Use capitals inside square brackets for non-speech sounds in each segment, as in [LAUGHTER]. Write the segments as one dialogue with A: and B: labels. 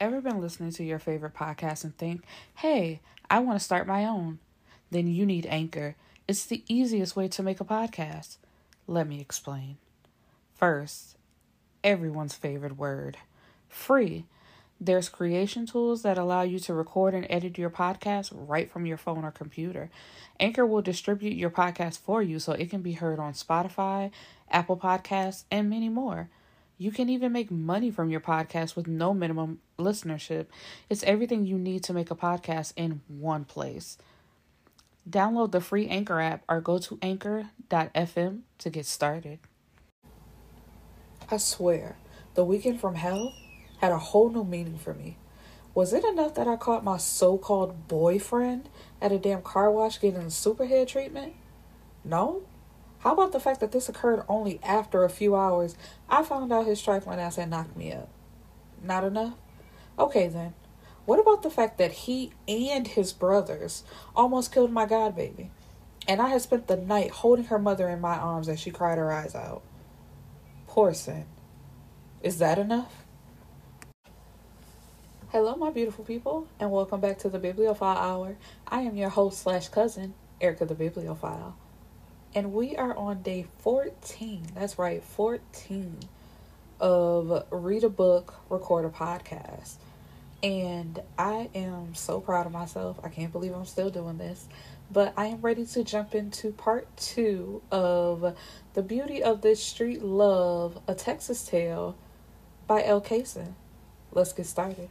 A: Ever been listening to your favorite podcast and think, hey, I want to start my own? Then you need Anchor. It's the easiest way to make a podcast. Let me explain. First, everyone's favorite word free. There's creation tools that allow you to record and edit your podcast right from your phone or computer. Anchor will distribute your podcast for you so it can be heard on Spotify, Apple Podcasts, and many more. You can even make money from your podcast with no minimum listenership. It's everything you need to make a podcast in one place. Download the free Anchor app or go to anchor.fm to get started. I swear, the weekend from hell had a whole new meaning for me. Was it enough that I caught my so called boyfriend at a damn car wash getting a superhead treatment? No? How about the fact that this occurred only after a few hours I found out his trifling ass had knocked me up? Not enough? Okay then. What about the fact that he and his brothers almost killed my godbaby? And I had spent the night holding her mother in my arms as she cried her eyes out. Poor sin. Is that enough? Hello, my beautiful people, and welcome back to the Bibliophile Hour. I am your host slash cousin, Erica the Bibliophile. And we are on day 14. That's right, 14 of Read a Book, Record a Podcast. And I am so proud of myself. I can't believe I'm still doing this. But I am ready to jump into part two of The Beauty of This Street Love, A Texas Tale by Elle Kayson. Let's get started.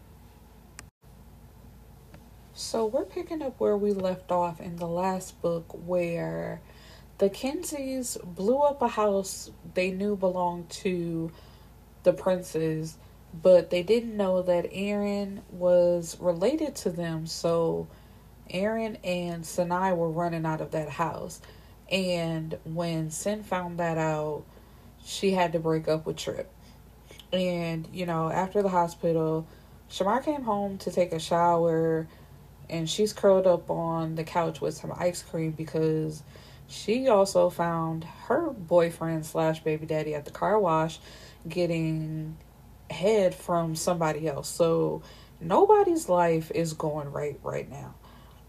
A: So, we're picking up where we left off in the last book, where the Kinseys blew up a house they knew belonged to the Princes, but they didn't know that Aaron was related to them. So Aaron and Sinai were running out of that house. And when Sin found that out, she had to break up with Trip. And, you know, after the hospital, Shamar came home to take a shower and she's curled up on the couch with some ice cream because she also found her boyfriend slash baby daddy at the car wash getting head from somebody else. So nobody's life is going right right now.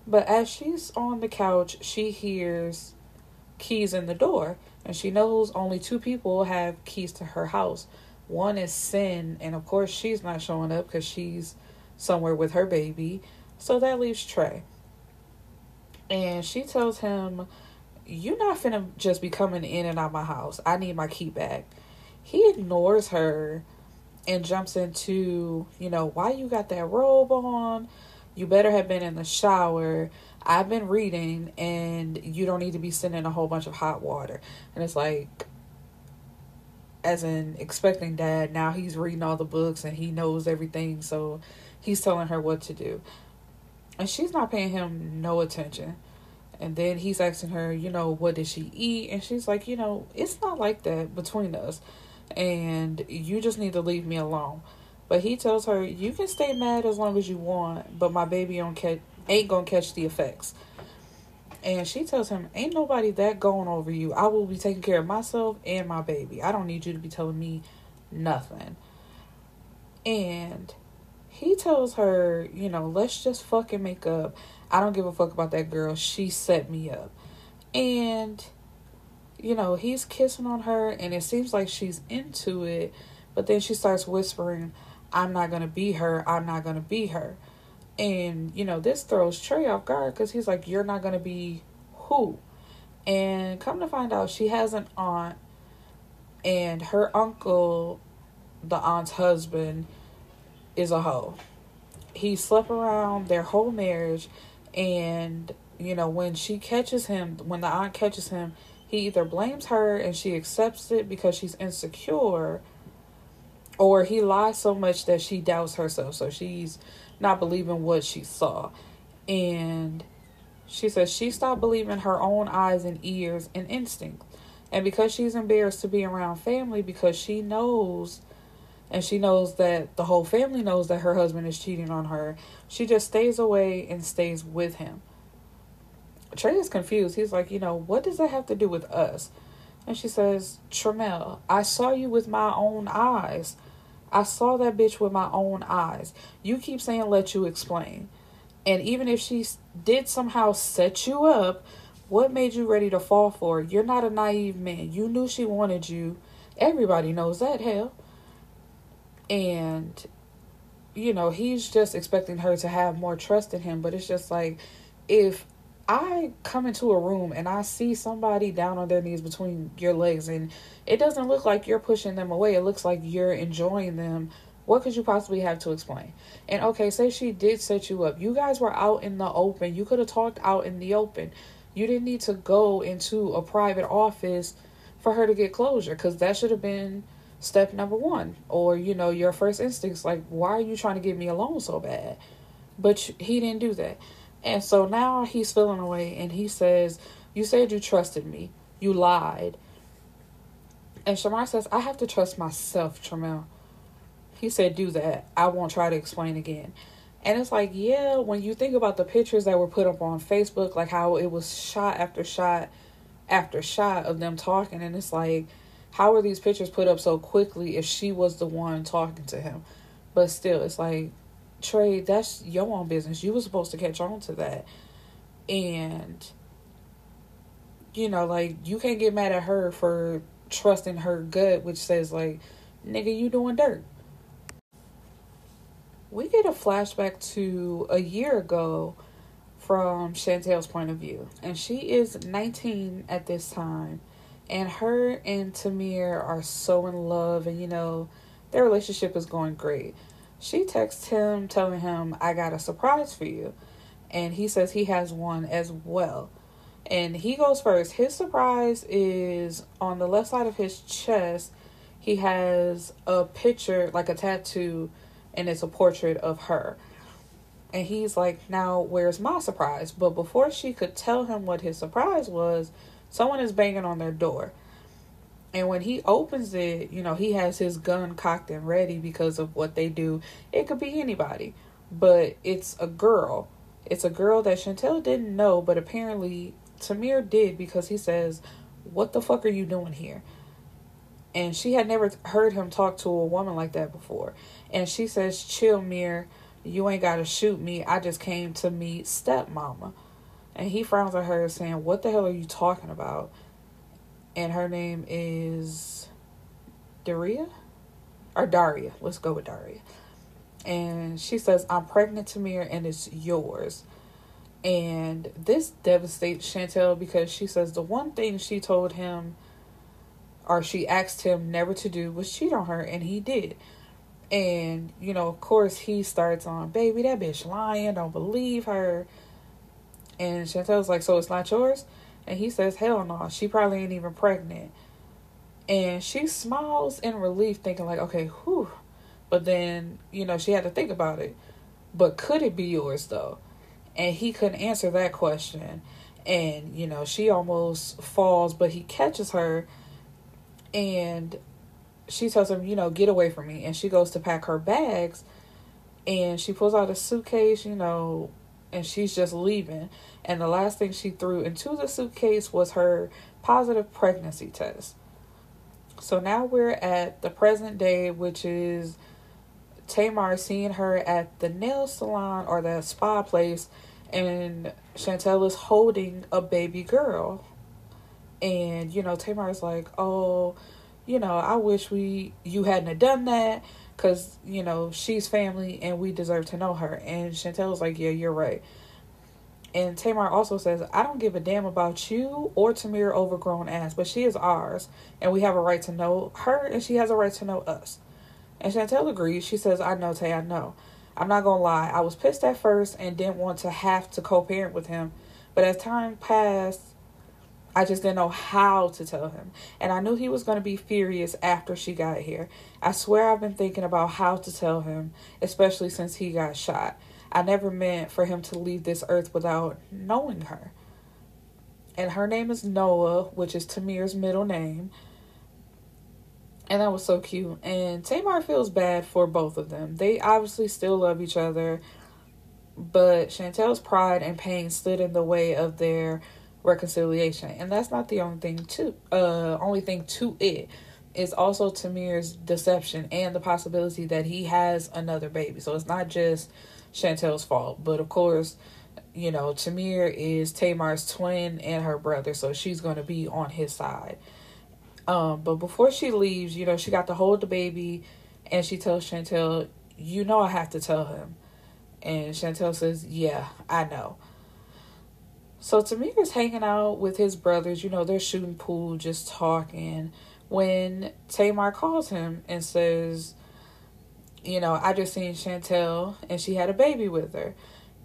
A: But as she's on the couch, she hears keys in the door and she knows only two people have keys to her house. One is Sin, and of course, she's not showing up because she's somewhere with her baby. So that leaves Trey. And she tells him you're not finna just be coming in and out my house. I need my key back. He ignores her and jumps into, you know, why you got that robe on? You better have been in the shower. I've been reading and you don't need to be sending a whole bunch of hot water. And it's like as in expecting dad, now he's reading all the books and he knows everything, so he's telling her what to do. And she's not paying him no attention. And then he's asking her, you know, what did she eat? And she's like, you know, it's not like that between us. And you just need to leave me alone. But he tells her, you can stay mad as long as you want, but my baby catch, ain't gonna catch the effects. And she tells him, ain't nobody that going over you. I will be taking care of myself and my baby. I don't need you to be telling me nothing. And he tells her, you know, let's just fucking make up. I don't give a fuck about that girl. She set me up. And, you know, he's kissing on her, and it seems like she's into it. But then she starts whispering, I'm not going to be her. I'm not going to be her. And, you know, this throws Trey off guard because he's like, You're not going to be who? And come to find out, she has an aunt, and her uncle, the aunt's husband, is a hoe. He slept around their whole marriage and, you know, when she catches him, when the aunt catches him, he either blames her and she accepts it because she's insecure, or he lies so much that she doubts herself. So she's not believing what she saw. And she says she stopped believing her own eyes and ears and instinct. And because she's embarrassed to be around family because she knows and she knows that the whole family knows that her husband is cheating on her. She just stays away and stays with him. Trey is confused. He's like, you know, what does that have to do with us? And she says, Tramel, I saw you with my own eyes. I saw that bitch with my own eyes. You keep saying, let you explain. And even if she did somehow set you up, what made you ready to fall for her? You're not a naive man. You knew she wanted you. Everybody knows that, hell. And, you know, he's just expecting her to have more trust in him. But it's just like, if I come into a room and I see somebody down on their knees between your legs and it doesn't look like you're pushing them away, it looks like you're enjoying them. What could you possibly have to explain? And okay, say she did set you up. You guys were out in the open. You could have talked out in the open. You didn't need to go into a private office for her to get closure because that should have been step number one. Or, you know, your first instincts like, why are you trying to get me alone so bad? But he didn't do that. And so now he's feeling away and he says, You said you trusted me. You lied. And Shamar says, I have to trust myself, Tramel. He said, Do that. I won't try to explain again. And it's like, yeah, when you think about the pictures that were put up on Facebook, like how it was shot after shot after shot of them talking, and it's like, how were these pictures put up so quickly if she was the one talking to him? But still, it's like, Trey, that's your own business. You were supposed to catch on to that. And, you know, like, you can't get mad at her for trusting her gut, which says, like, nigga, you doing dirt. We get a flashback to a year ago from Chantel's point of view. And she is 19 at this time. And her and Tamir are so in love, and, you know, their relationship is going great she texts him telling him, I got a surprise for you. And he says he has one as well. And he goes first. His surprise is on the left side of his chest. He has a picture, like a tattoo, and it's a portrait of her. And he's like, Now, where's my surprise? But before she could tell him what his surprise was, someone is banging on their door. And when he opens it, you know, he has his gun cocked and ready because of what they do. It could be anybody, but it's a girl. It's a girl that Chantel didn't know, but apparently Tamir did because he says, What the fuck are you doing here? And she had never heard him talk to a woman like that before. And she says, Chill, Mir. You ain't got to shoot me. I just came to meet stepmama. And he frowns at her, saying, What the hell are you talking about? and her name is Daria or Daria. Let's go with Daria. And she says, I'm pregnant, Tamir, and it's yours. And this devastates Chantel because she says the one thing she told him or she asked him never to do was cheat on her, and he did. And, you know, of course, he starts on, baby, that bitch lying, don't believe her. And Chantel's like, so it's not yours? And he says, Hell no, she probably ain't even pregnant. And she smiles in relief, thinking, like, okay, whew. But then, you know, she had to think about it. But could it be yours, though? And he couldn't answer that question. And, you know, she almost falls, but he catches her. And she tells him, you know, get away from me. And she goes to pack her bags. And she pulls out a suitcase, you know, and she's just leaving. And the last thing she threw into the suitcase was her positive pregnancy test. So now we're at the present day, which is Tamar seeing her at the nail salon or the spa place, and Chantel is holding a baby girl. And, you know, Tamar is like, oh, you know, I wish we you hadn't done that because, you know, she's family and we deserve to know her. And Chantel's like, yeah, you're right. And Tamar also says, I don't give a damn about you or Tamir overgrown ass, but she is ours, and we have a right to know her, and she has a right to know us. And Chantel agrees. She says, I know, Tay, I know. I'm not gonna lie, I was pissed at first and didn't want to have to co parent with him, but as time passed, I just didn't know how to tell him. And I knew he was going to be furious after she got here. I swear I've been thinking about how to tell him, especially since he got shot. I never meant for him to leave this earth without knowing her. And her name is Noah, which is Tamir's middle name. And that was so cute. And Tamar feels bad for both of them. They obviously still love each other, but Chantel's pride and pain stood in the way of their reconciliation. And that's not the only thing to uh only thing to it. is also Tamir's deception and the possibility that he has another baby. So it's not just Chantel's fault, but of course, you know, Tamir is Tamar's twin and her brother, so she's going to be on his side. Um, but before she leaves, you know, she got to hold the baby and she tells Chantel, You know, I have to tell him. And Chantel says, Yeah, I know. So Tamir is hanging out with his brothers. You know, they're shooting pool, just talking. When Tamar calls him and says, You know, I just seen Chantel and she had a baby with her.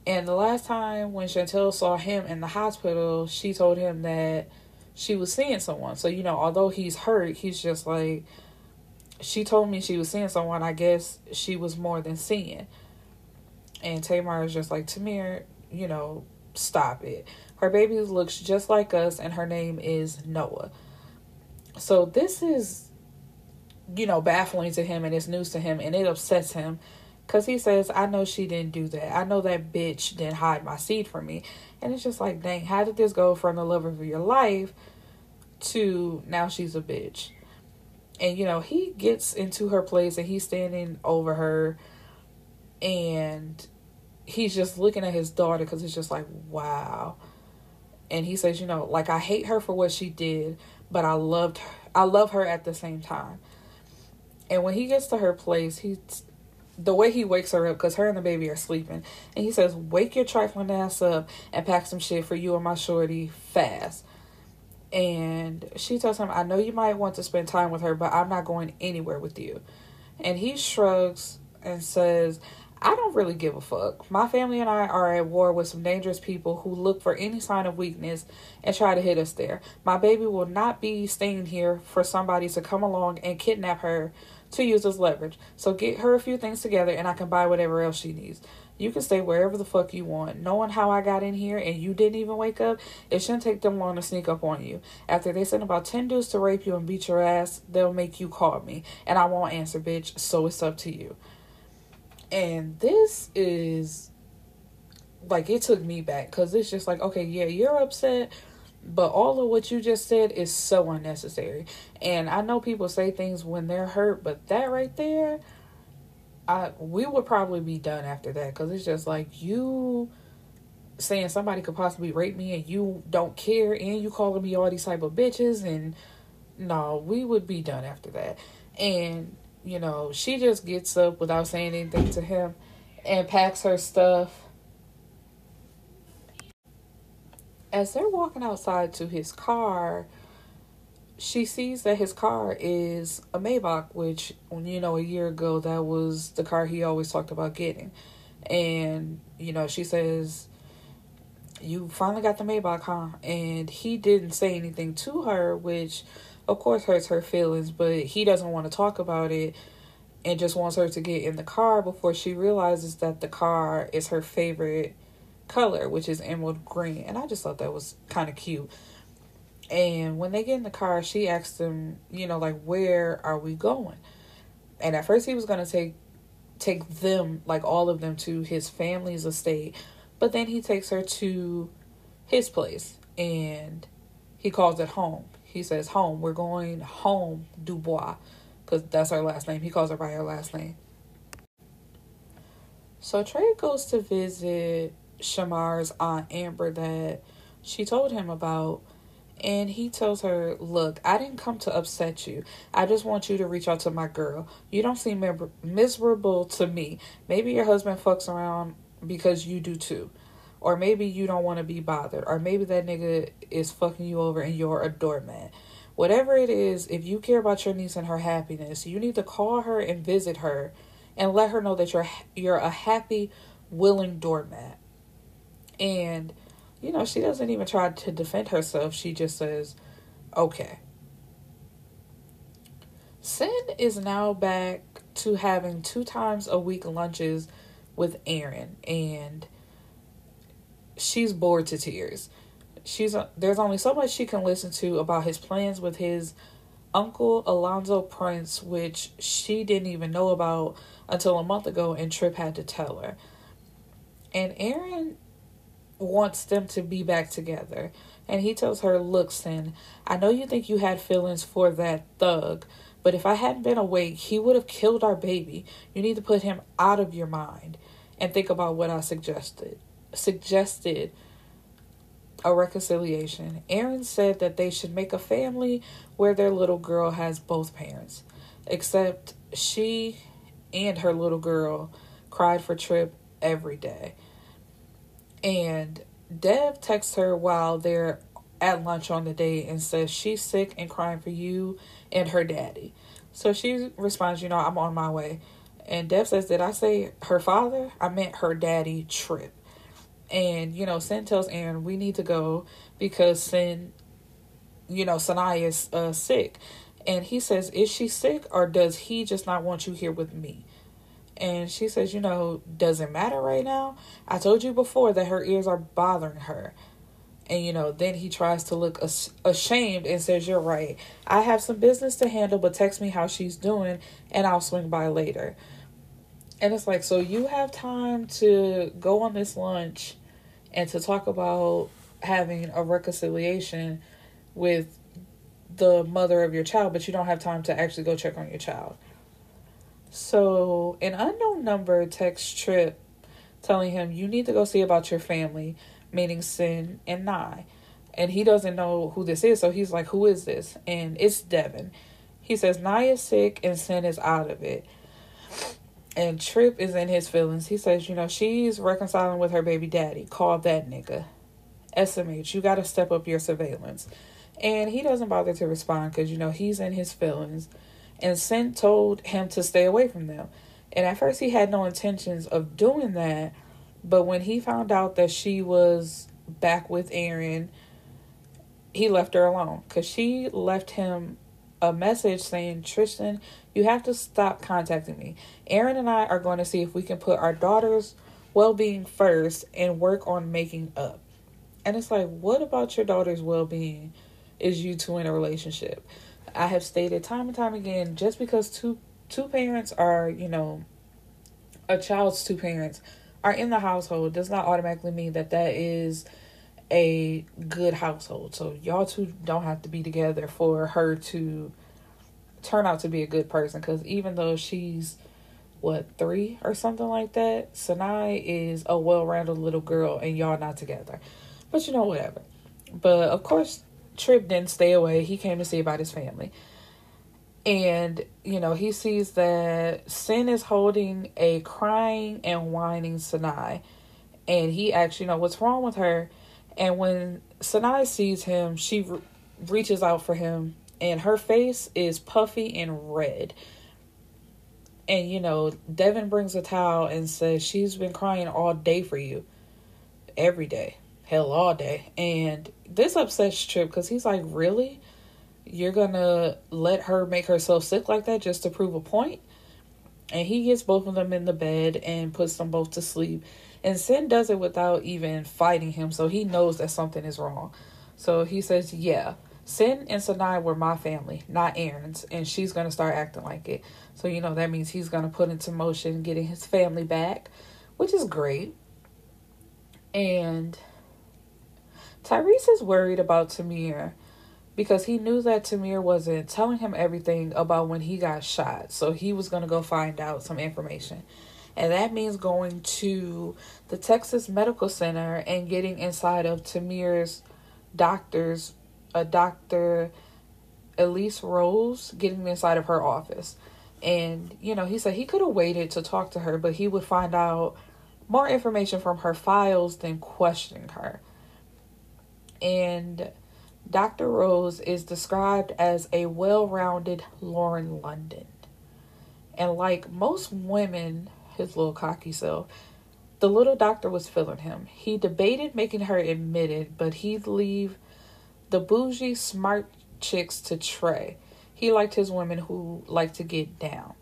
A: And the last time when Chantel saw him in the hospital, she told him that she was seeing someone. So, you know, although he's hurt, he's just like, she told me she was seeing someone. I guess she was more than seeing. And Tamar is just like, Tamir, you know, stop it. Her baby looks just like us, and her name is Noah. So this is, you know, baffling to him, and it's news to him, and it upsets him. Because he says, I know she didn't do that. I know that bitch didn't hide my seed from me. And it's just like, dang, how did this go from the love of your life to now she's a bitch? And, you know, he gets into her place and he's standing over her and he's just looking at his daughter because it's just like, wow. And he says, you know, like I hate her for what she did, but I loved her. I love her at the same time. And when he gets to her place, he's the way he wakes her up because her and the baby are sleeping and he says wake your trifling ass up and pack some shit for you and my shorty fast and she tells him i know you might want to spend time with her but i'm not going anywhere with you and he shrugs and says i don't really give a fuck my family and i are at war with some dangerous people who look for any sign of weakness and try to hit us there my baby will not be staying here for somebody to come along and kidnap her to use as leverage. So get her a few things together and I can buy whatever else she needs. You can stay wherever the fuck you want. Knowing how I got in here and you didn't even wake up, it shouldn't take them long to sneak up on you. After they send about 10 dudes to rape you and beat your ass, they'll make you call me. And I won't answer, bitch, so it's up to you. And this is like, it took me back because it's just like, okay, yeah, you're upset but all of what you just said is so unnecessary. And I know people say things when they're hurt, but that right there, I we would probably be done after that because it's just like you saying somebody could possibly rape me and you don't care and you calling me all these type of bitches and no, we would be done after that. And you know, she just gets up without saying anything to him and packs her stuff as they're walking outside to his car, she sees that his car is a Maybach, which, you know, a year ago, that was the car he always talked about getting. And, you know, she says, You finally got the Maybach, huh? And he didn't say anything to her, which, of course, hurts her feelings, but he doesn't want to talk about it and just wants her to get in the car before she realizes that the car is her favorite color, which is emerald green. And I just thought that was kind of cute. And when they get in the car, she asks him, you know, like, where are we going? And at first he was going to take take them, like all of them, to his family's estate. But then he takes her to his place and he calls it home. He says, home. We're going home, Dubois, because that's her last name. He calls her by her last name. So Trey goes to visit Shamar's aunt Amber that she told him about. And he tells her, Look, I didn't come to upset you. I just want you to reach out to my girl. You don't seem miserable to me. Maybe your husband fucks around because you do too. Or maybe you don't want to be bothered. Or maybe that nigga is fucking you over and you're a doormat. Whatever it is, if you care about your niece and her happiness, you need to call her and visit her and let her know that you're you're a happy, willing doormat. And, you know, she doesn't even try to defend herself. She just says, okay. Sin is now back to having two times a week lunches with Aaron, and she's bored to tears. She's uh, there's only so much she can listen to about his plans with his uncle Alonzo Prince, which she didn't even know about until a month ago, and Trip had to tell her. And Aaron wants them to be back together. And he tells her, Look, Sin, I know you think you had feelings for that thug, But if I hadn't been awake, he would have killed our baby. You need to put him out of your mind and think about what I suggested. Suggested a reconciliation. Aaron said that they should make a family where their little girl has both parents, except she and her little girl cried for Trip every day. And Dev texts her while they're at lunch on the date and says she's sick and crying for you and her daddy. So she responds, You know, I'm on my way. And Dev says, Did I say her father? I meant her daddy, Trip. And, you know, Sin tells Aaron, We need to go because Sin, you know, Sanaya is uh, sick. And he says, Is she sick or does he just not want you here with me? And she says, You know, does it matter right now? I told you before that her ears are bothering her. And, you know, then he tries to look as- ashamed and says, You're right. I have some business to handle, but text me how she's doing and I'll swing by later. And it's like, So you have time to go on this lunch and to talk about having a reconciliation with the mother of your child, but you don't have time to actually go check on your child. So, an unknown number texts Trip telling him, You need to go see about your family, meaning Sin and Nye. And he doesn't know who this is, so he's like, Who is this? And it's Devin. He says, Nye is sick and Sin is out of it. And Trip is in his feelings. He says, You know, she's reconciling with her baby daddy. Call that nigga. SMH, you got to step up your surveillance. And he doesn't bother to respond because, you know, he's in his feelings. And Sin told him to stay away from them. And at first, he had no intentions of doing that. But when he found out that she was back with Aaron, he left her alone because she left him a message saying, Tristan, you have to stop contacting me. Aaron and I are going to see if we can put our daughter's well being first and work on making up. And it's like, what about your daughter's well being is you two in a relationship? I have stated time and time again, just because two two parents are, you know, a child's two parents are in the household does not automatically mean that that is a good household. So y'all two don't have to be together for her to turn out to be a good person cuz even though she's what, 3 or something like that, Sanai is a well-rounded little girl and y'all not together. But you know whatever. But of course Trip didn't stay away. He came to see about his family. And, you know, he sees that Sin is holding a crying and whining Sanai. And he asks, you know, what's wrong with her? And when Sanai sees him, she re- reaches out for him. And her face is puffy and red. And, you know, Devin brings a towel and says, she's been crying all day for you. Every day hell all day. And this upsets Trip because he's like, really? You're gonna let her make herself sick like that just to prove a point? And he gets both of them in the bed and puts them both to sleep. And Sin does it without even fighting him, so he knows that something is wrong. So he says, Yeah, Sin and Sanai were my family, not Aaron's, and she's gonna start acting like it. So, you know, that means he's gonna put into motion getting his family back, which is great. And Tyrese is worried about Tamir because he knew that Tamir wasn't telling him everything about when he got shot. So he was going to go find out some information. And that means going to the Texas Medical Center and getting inside of Tamir's doctor's, a doctor, Elise Rose, getting inside of her office. And, you know, he said he could have waited to talk to her, but he would find out more information from her files than questioning her and Dr. Rose is described as a well rounded Lauren London. And like most women, his little cocky self, the little doctor was feeling him. He debated making her admit it, but he'd leave the bougie, smart chicks to Trey. He liked his women who liked to get down.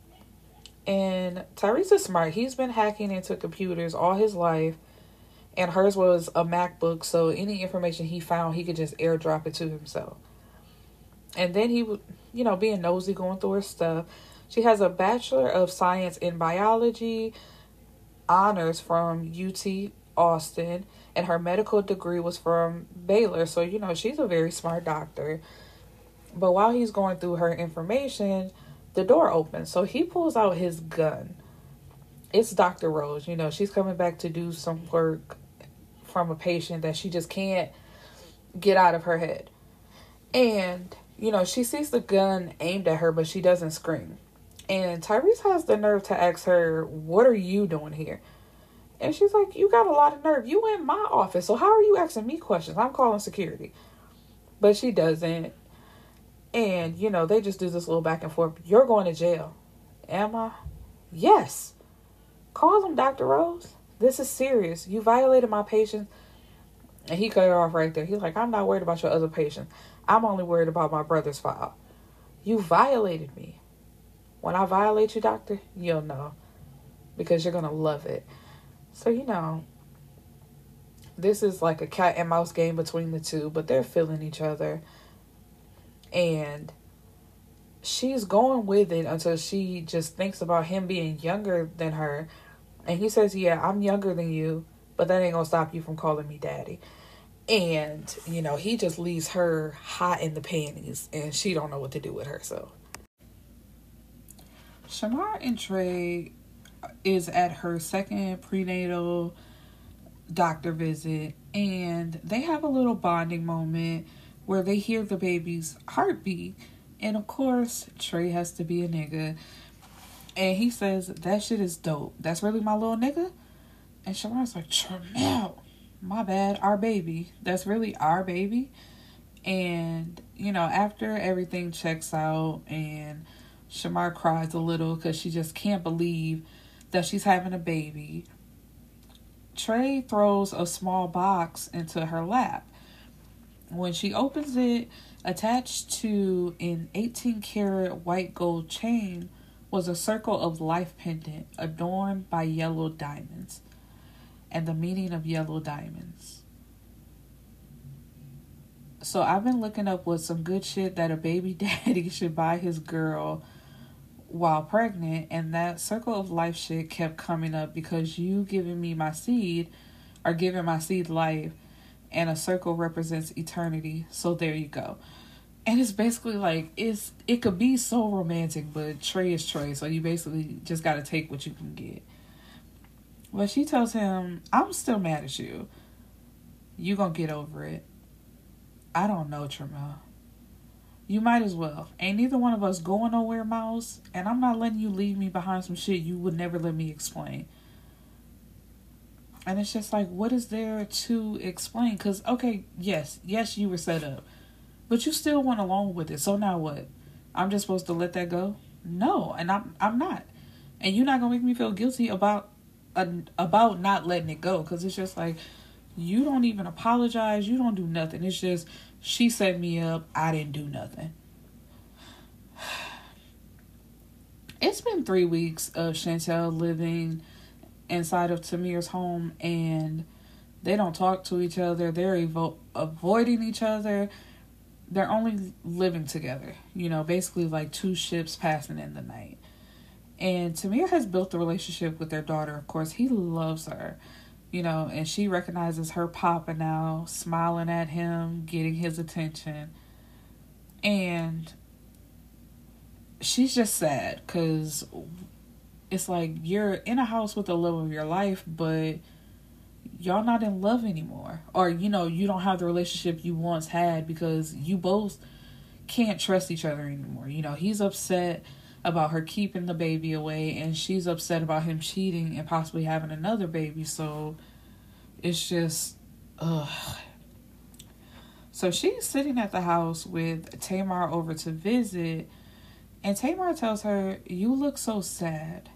A: And Tyrese is smart. He's been hacking into computers all his life and hers was a MacBook, so any information he found, he could just airdrop it to himself. And then he would, you know, being nosy, going through her stuff. She has a Bachelor of Science in Biology, honors from UT Austin, and her medical degree was from Baylor. So, you know, she's a very smart doctor. But while he's going through her information, the door opens. So he pulls out his gun. It's Dr. Rose. You know, she's coming back to do some work from a patient that she just can't get out of her head. And, you know, she sees the gun aimed at her, but she doesn't scream. And Tyrese has the nerve to ask her, What are you doing here? And she's like, You got a lot of nerve. You in my office. So how are you asking me questions? I'm calling security. But she doesn't. And, you know, they just do this little back and forth. You're going to jail. Am I? Yes. Call him, Dr. Rose. This is serious. You violated my patients. And he cut her off right there. He's like, I'm not worried about your other patients. I'm only worried about my brother's file. You violated me. When I violate you, doctor, you'll know. Because you're going to love it. So, you know, this is like a cat and mouse game between the two, but they're feeling each other and she's going with it until she just thinks about him being younger than her and he says yeah i'm younger than you but that ain't gonna stop you from calling me daddy and you know he just leaves her hot in the panties and she don't know what to do with herself shamar and trey is at her second prenatal doctor visit and they have a little bonding moment where they hear the baby's heartbeat. And of course, Trey has to be a nigga. And he says, That shit is dope. That's really my little nigga? And Shamar's like, Tramel, my bad, our baby. That's really our baby. And, you know, after everything checks out and Shamar cries a little because she just can't believe that she's having a baby, Trey throws a small box into her lap when she opens it, attached to an 18 karat white gold chain was a circle of life pendant adorned by yellow diamonds. And the meaning of yellow diamonds. So I've been looking up what some good shit that a baby [LAUGHS] daddy should buy his girl while pregnant, and that circle of life shit kept coming up because you giving me my seed are giving my seed life and a circle represents eternity. So there you go. And it's basically like it's it could be so romantic, but Trey is Trey, so you basically just gotta take what you can get. But she tells him, I'm still mad at you. You gonna get over it. I don't know, Tramel. You might as well. Ain't neither one of us going nowhere, Mouse, and I'm not letting you leave me behind some shit you would never let me explain. And it's just like, what is there to explain? Because, okay, yes, yes, you were set up, but you still went along with it. So now what? I'm just supposed to let that go? No, and I'm I'm not. And you're not gonna make me feel guilty about uh, about not letting it go because it's just like you don't even apologize. You don't do nothing. It's just she set me up. I didn't do nothing. It's been three weeks of Chantel living inside of Tamir's home and they don't talk to each other. They're evo- avoiding each other. They're only living together, you know, basically like two ships passing in the night. And Tamir has built a relationship with their daughter. Of course, he loves her, you know, and she recognizes her papa now, smiling at him, getting his attention. And she's just sad because it's like you're in a house with the love of your life, but y'all not in love anymore. Or, you know, you don't have the relationship you once had because you both can't trust each other anymore. You know, he's upset about her keeping the baby away and she's upset about him cheating and possibly having another baby. So it's just ugh. So she's sitting at the house with Tamar over to visit and Tamar tells her, You look so sad.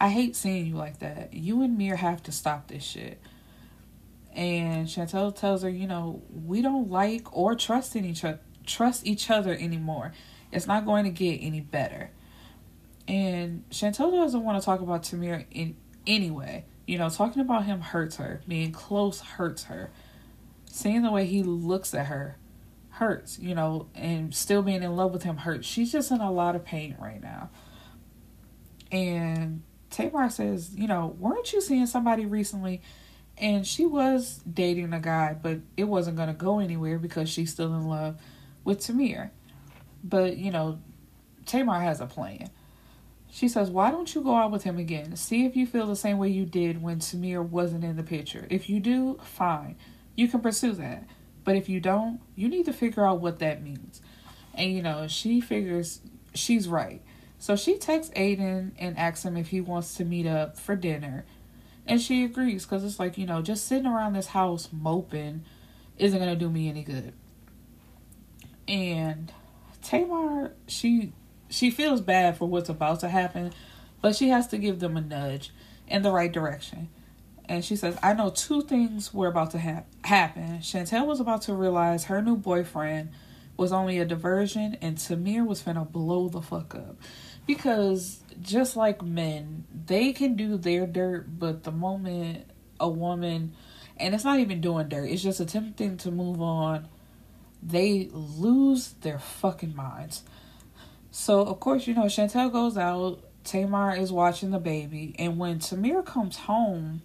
A: I hate seeing you like that. You and Mir have to stop this shit. And Chantel tells her, you know, we don't like or trust in each other trust each other anymore. It's not going to get any better. And Chantel doesn't want to talk about Tamir in anyway. You know, talking about him hurts her. Being close hurts her. Seeing the way he looks at her hurts, you know, and still being in love with him hurts. She's just in a lot of pain right now. And Tamar says, you know, weren't you seeing somebody recently? And she was dating a guy, but it wasn't going to go anywhere because she's still in love with Tamir. But, you know, Tamar has a plan. She says, Why don't you go out with him again? See if you feel the same way you did when Tamir wasn't in the picture. If you do, fine. You can pursue that. But if you don't, you need to figure out what that means. And you know, she figures she's right. So she texts Aiden and asks him if he wants to meet up for dinner. And she agrees because it's like, you know, just sitting around this house moping isn't going to do me any good. And Tamar, she she feels bad for what's about to happen, but she has to give them a nudge in the right direction. And she says, I know two things were about to ha- happen. Chantel was about to realize her new boyfriend was only a diversion, and Tamir was finna blow the fuck up. Because just like men, they can do their dirt, but the moment a woman, and it's not even doing dirt, it's just attempting to move on, they lose their fucking minds. So of course, you know, Chantel goes out, Tamar is watching the baby, and when Tamir comes home,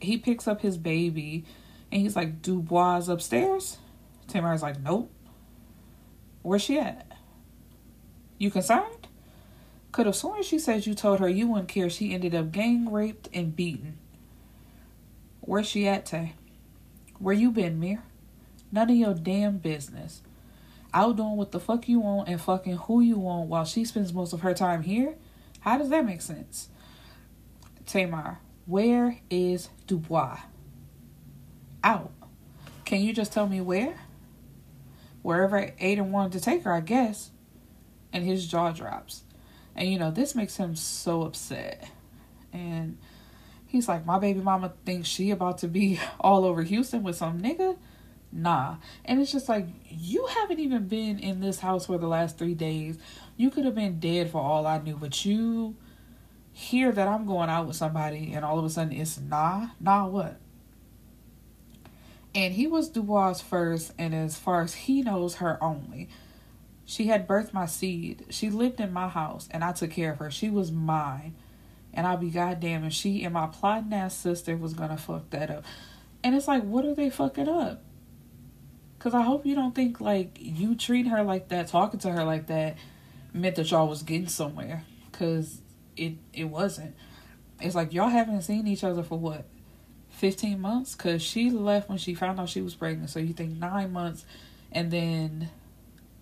A: he picks up his baby and he's like, Dubois upstairs? Tamar's like, Nope. Where's she at? You concerned? Could have sworn she says you told her you wouldn't care she ended up gang raped and beaten. Where's she at, Tay? Where you been, Mir? None of your damn business out doing what the fuck you want and fucking who you want while she spends most of her time here? How does that make sense? Tamar, where is Dubois? Out. Can you just tell me where? Wherever Aiden wanted to take her, I guess. And his jaw drops. And you know, this makes him so upset. And he's like, My baby mama thinks she about to be [LAUGHS] all over Houston with some nigga nah. And it's just like, you haven't even been in this house for the last three days. You could have been dead for all I knew, but you hear that I'm going out with somebody, and all of a sudden it's nah, nah, what? And he was Dubois first, and as far as he knows, her only. She had birthed my seed. She lived in my house, and I took care of her. She was mine. And I'll be goddamn if she and my plotting ass sister was gonna fuck that up. And it's like, what are they fucking up? Because I hope you don't think like you treat her like that, talking to her like that, meant that y'all was getting somewhere. Because it it wasn't. It's like y'all haven't seen each other for what, fifteen months? Because she left when she found out she was pregnant. So you think nine months, and then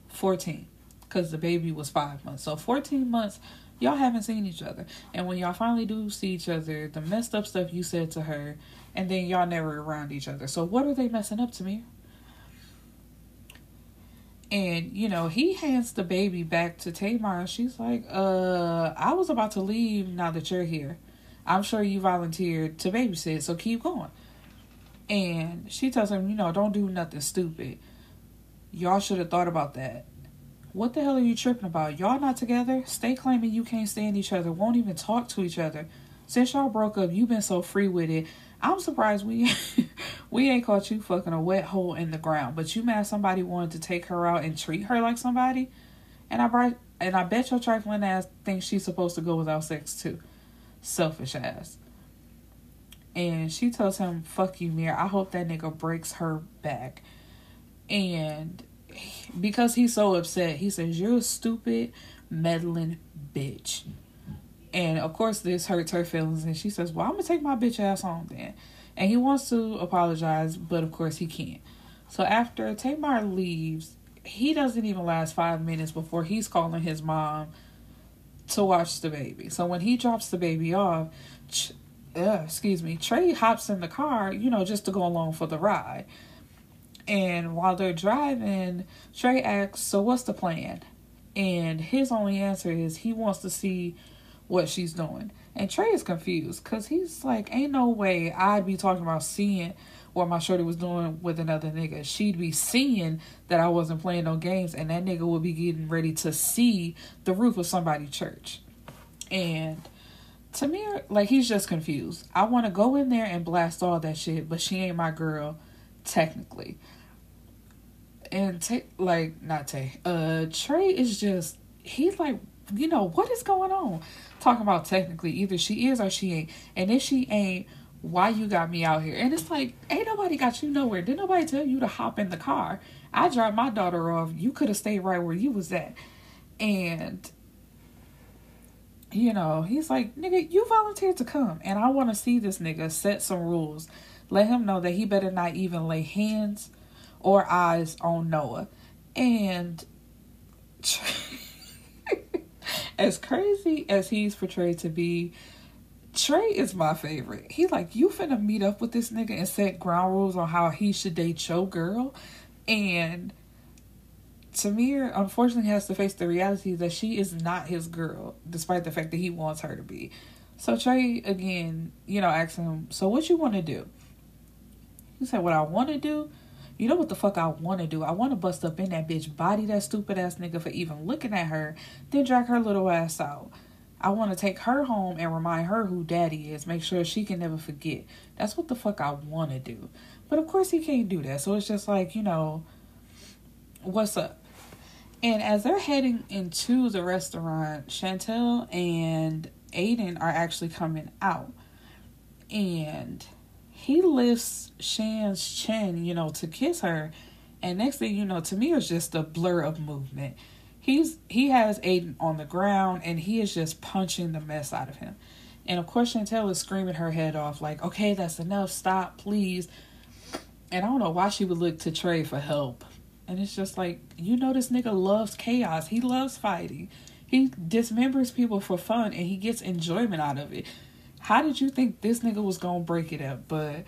A: fourteen, because the baby was five months. So fourteen months. Y'all haven't seen each other. And when y'all finally do see each other, the messed up stuff you said to her, and then y'all never around each other. So what are they messing up to me? And, you know, he hands the baby back to Tamar. And she's like, uh, I was about to leave now that you're here. I'm sure you volunteered to babysit, so keep going. And she tells him, you know, don't do nothing stupid. Y'all should have thought about that. What the hell are you tripping about? Y'all not together? Stay claiming you can't stand each other, won't even talk to each other. Since y'all broke up, you've been so free with it. I'm surprised we [LAUGHS] we ain't caught you fucking a wet hole in the ground. But you mad somebody wanted to take her out and treat her like somebody? And I brought and I bet your trifling ass thinks she's supposed to go without sex too. Selfish ass. And she tells him, fuck you, Mir. I hope that nigga breaks her back. And because he's so upset, he says, You're a stupid, meddling bitch. And of course, this hurts her feelings, and she says, "Well, I'm gonna take my bitch ass home then." And he wants to apologize, but of course he can't. So after Tamar leaves, he doesn't even last five minutes before he's calling his mom to watch the baby. So when he drops the baby off, uh, excuse me, Trey hops in the car, you know, just to go along for the ride. And while they're driving, Trey asks, So what's the plan? And his only answer is he wants to see what she's doing. And Trey is confused because he's like, ain't no way I'd be talking about seeing what my shorty was doing with another nigga. She'd be seeing that I wasn't playing no games, and that nigga would be getting ready to see the roof of somebody's church. And Tamir, like, he's just confused. I want to go in there and blast all that shit, but she ain't my girl, technically. And, Tay, like, not Tay, uh, Trey is just, he's like, you know, what is going on? Talking about technically either she is or she ain't. And if she ain't, why you got me out here? And it's like, ain't nobody got you nowhere. Didn't nobody tell you to hop in the car? I dropped my daughter off. You could have stayed right where you was at. And you know, he's like, nigga, you volunteered to come, and I want to see this nigga set some rules. Let him know that he better not even lay hands or eyes on Noah. And [LAUGHS] as crazy as he's portrayed to be, Trey is my favorite. He like, you finna meet up with this nigga and set ground rules on how he should date your girl. And Tamir unfortunately has to face the reality that she is not his girl, despite the fact that he wants her to be. So Trey again, you know, asks him, So what you wanna do? He said, What I wanna do? You know what the fuck I wanna do? I wanna bust up in that bitch, body that stupid ass nigga for even looking at her, then drag her little ass out. I want to take her home and remind her who daddy is, make sure she can never forget. That's what the fuck I want to do. But of course, he can't do that. So it's just like, you know, what's up? And as they're heading into the restaurant, Chantel and Aiden are actually coming out. And he lifts Shan's chin, you know, to kiss her. And next thing you know, to me, it's just a blur of movement he's he has Aiden on the ground and he is just punching the mess out of him. And of course Chantel is screaming her head off like, "Okay, that's enough. Stop, please." And I don't know why she would look to Trey for help. And it's just like, you know this nigga loves chaos. He loves fighting. He dismembers people for fun and he gets enjoyment out of it. How did you think this nigga was to break it up? But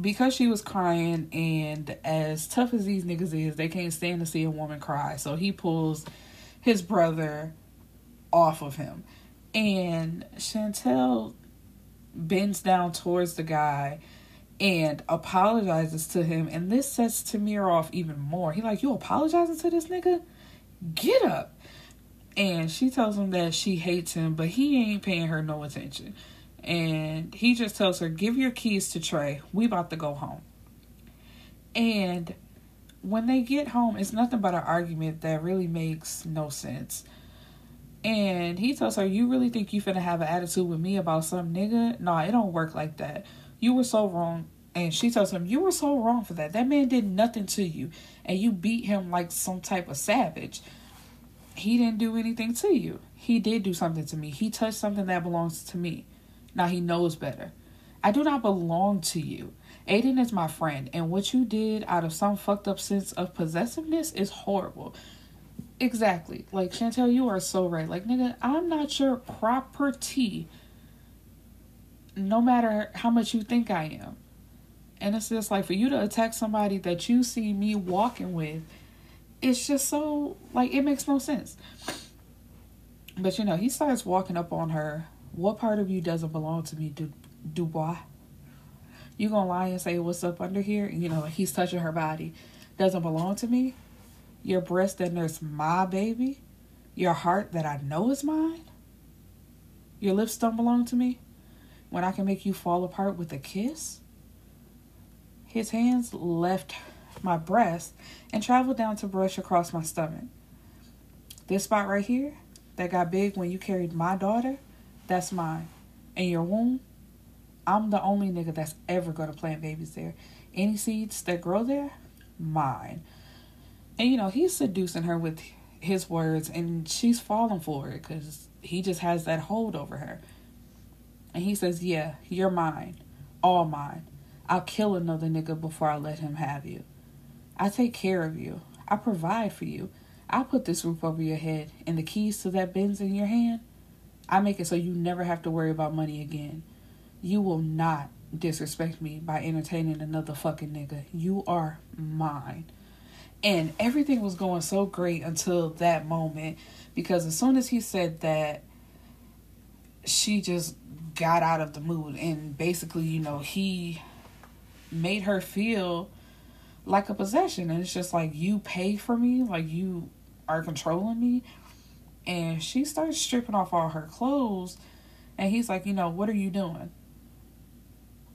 A: because she was crying and as tough as these niggas is, they can't stand to see a woman cry. So he pulls his brother off of him. And Chantel bends down towards the guy and apologizes to him and this sets Tamir off even more. He like, You apologizing to this nigga? Get up. And she tells him that she hates him, but he ain't paying her no attention and he just tells her, "Give your keys to Trey. We about to go home." And when they get home, it's nothing but an argument that really makes no sense. And he tells her, "You really think you finna have an attitude with me about some nigga? Nah, it don't work like that. You were so wrong." And she tells him, "You were so wrong for that. That man did nothing to you, and you beat him like some type of savage. He didn't do anything to you. He did do something to me. He touched something that belongs to me." Now he knows better. I do not belong to you. Aiden is my friend, and what you did out of some fucked up sense of possessiveness is horrible. Exactly. Like, Chantel, you are so right. Like, nigga, I'm not your property. No matter how much you think I am. And it's just like for you to attack somebody that you see me walking with, it's just so, like, it makes no sense. But you know, he starts walking up on her what part of you doesn't belong to me, Du- Dubois? You gonna lie and say what's up under here? You know, he's touching her body. Doesn't belong to me? Your breast that nurse my baby? Your heart that I know is mine? Your lips don't belong to me? When I can make you fall apart with a kiss? His hands left my breast and traveled down to brush across my stomach. This spot right here that got big when you carried my daughter that's mine. In your womb, I'm the only nigga that's ever gonna plant babies there. Any seeds that grow there, mine. And you know, he's seducing her with his words, and she's falling for it because he just has that hold over her. And he says, Yeah, you're mine. All mine. I'll kill another nigga before I let him have you. I take care of you. I provide for you. I put this roof over your head and the keys to that Benz in your hand. I make it so you never have to worry about money again. You will not disrespect me by entertaining another fucking nigga. You are mine. And everything was going so great until that moment because as soon as he said that, she just got out of the mood and basically, you know, he made her feel like a possession. And it's just like, you pay for me, like you are controlling me and she starts stripping off all her clothes and he's like you know what are you doing?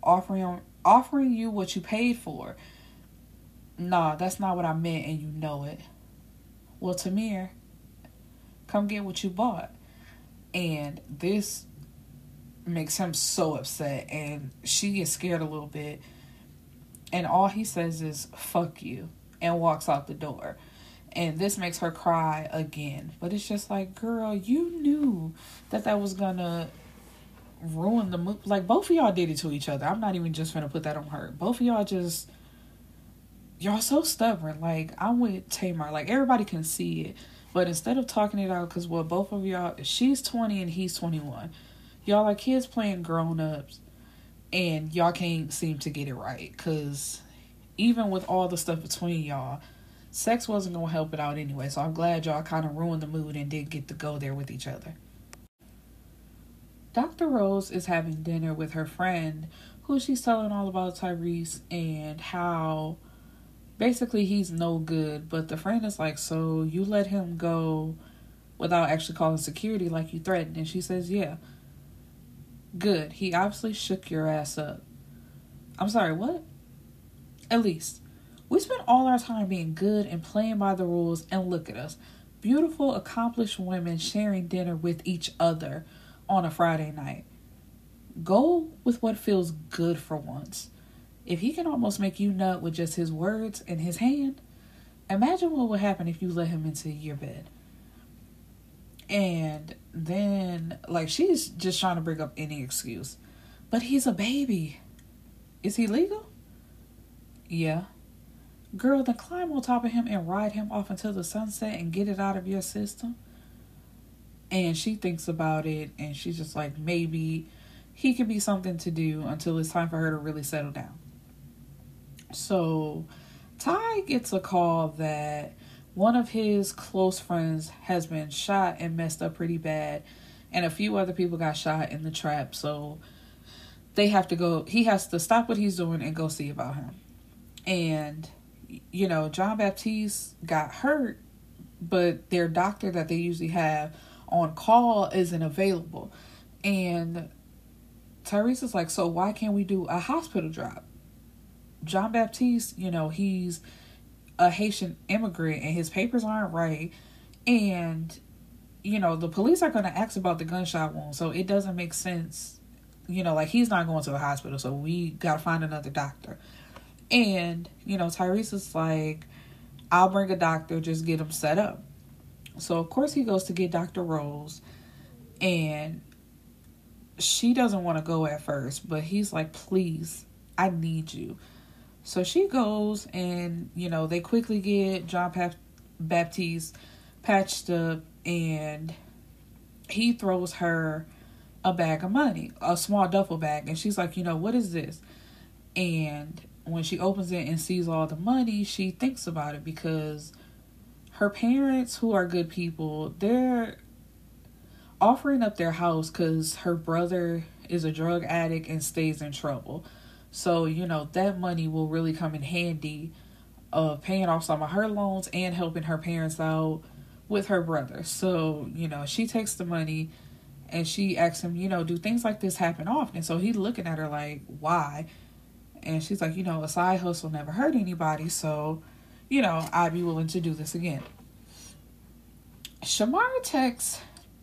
A: Offering offering you what you paid for. Nah that's not what i meant and you know it. Well tamir come get what you bought. And this makes him so upset and she gets scared a little bit. And all he says is fuck you and walks out the door and this makes her cry again. But it's just like, girl, you knew that that was gonna ruin the movie. Like both of y'all did it to each other. I'm not even just gonna put that on her. Both of y'all just y'all so stubborn. Like I'm with Tamar. Like everybody can see it, but instead of talking it out, because what both of y'all, she's 20 and he's 21. Y'all are kids playing grown ups, and y'all can't seem to get it right. Cause even with all the stuff between y'all, sex wasn't gonna help it out anyway. So I'm glad y'all kind of ruined the mood and did get to go there with each other. Dr. Rose is having dinner with her friend who she's telling all about Tyrese and how basically he's no good. But the friend is like, So you let him go without actually calling security like you threatened? And she says, Yeah. Good. He obviously shook your ass up. I'm sorry, what? At least. We spend all our time being good and playing by the rules, and look at us. Beautiful, accomplished women sharing dinner with each other on a Friday night. Go with what feels good for once. If he can almost make you nut with just his words and his hand, imagine what would happen if you let him into your bed. And then, like, she's just trying to bring up any excuse. But he's a baby. Is he legal? Yeah. Girl, then climb on top of him and ride him off until the sunset and get it out of your system. And she thinks about it and she's just like, maybe he could be something to do until it's time for her to really settle down. So Ty gets a call that one of his close friends has been shot and messed up pretty bad, and a few other people got shot in the trap. So they have to go, he has to stop what he's doing and go see about him. And, you know, John Baptiste got hurt, but their doctor that they usually have on call isn't available. And Tyrese is like, so why can't we do a hospital drop? John Baptiste, you know, he's a Haitian immigrant and his papers aren't right. And, you know, the police are going to ask about the gunshot wound. So it doesn't make sense. You know, like he's not going to the hospital. So we got to find another doctor. And, you know, Tyrese is like, I'll bring a doctor, just get him set up. So of course he goes to get Dr. Rose and she doesn't want to go at first, but he's like, "Please, I need you." So she goes and, you know, they quickly get John Pap- Baptiste patched up and he throws her a bag of money, a small duffel bag, and she's like, "You know, what is this?" And when she opens it and sees all the money, she thinks about it because her parents, who are good people, they're offering up their house because her brother is a drug addict and stays in trouble. So, you know, that money will really come in handy of paying off some of her loans and helping her parents out with her brother. So, you know, she takes the money and she asks him, you know, do things like this happen often? So he's looking at her like, why? And she's like, you know, a side hustle never hurt anybody. So, you know, I'd be willing to do this again. Shamar texts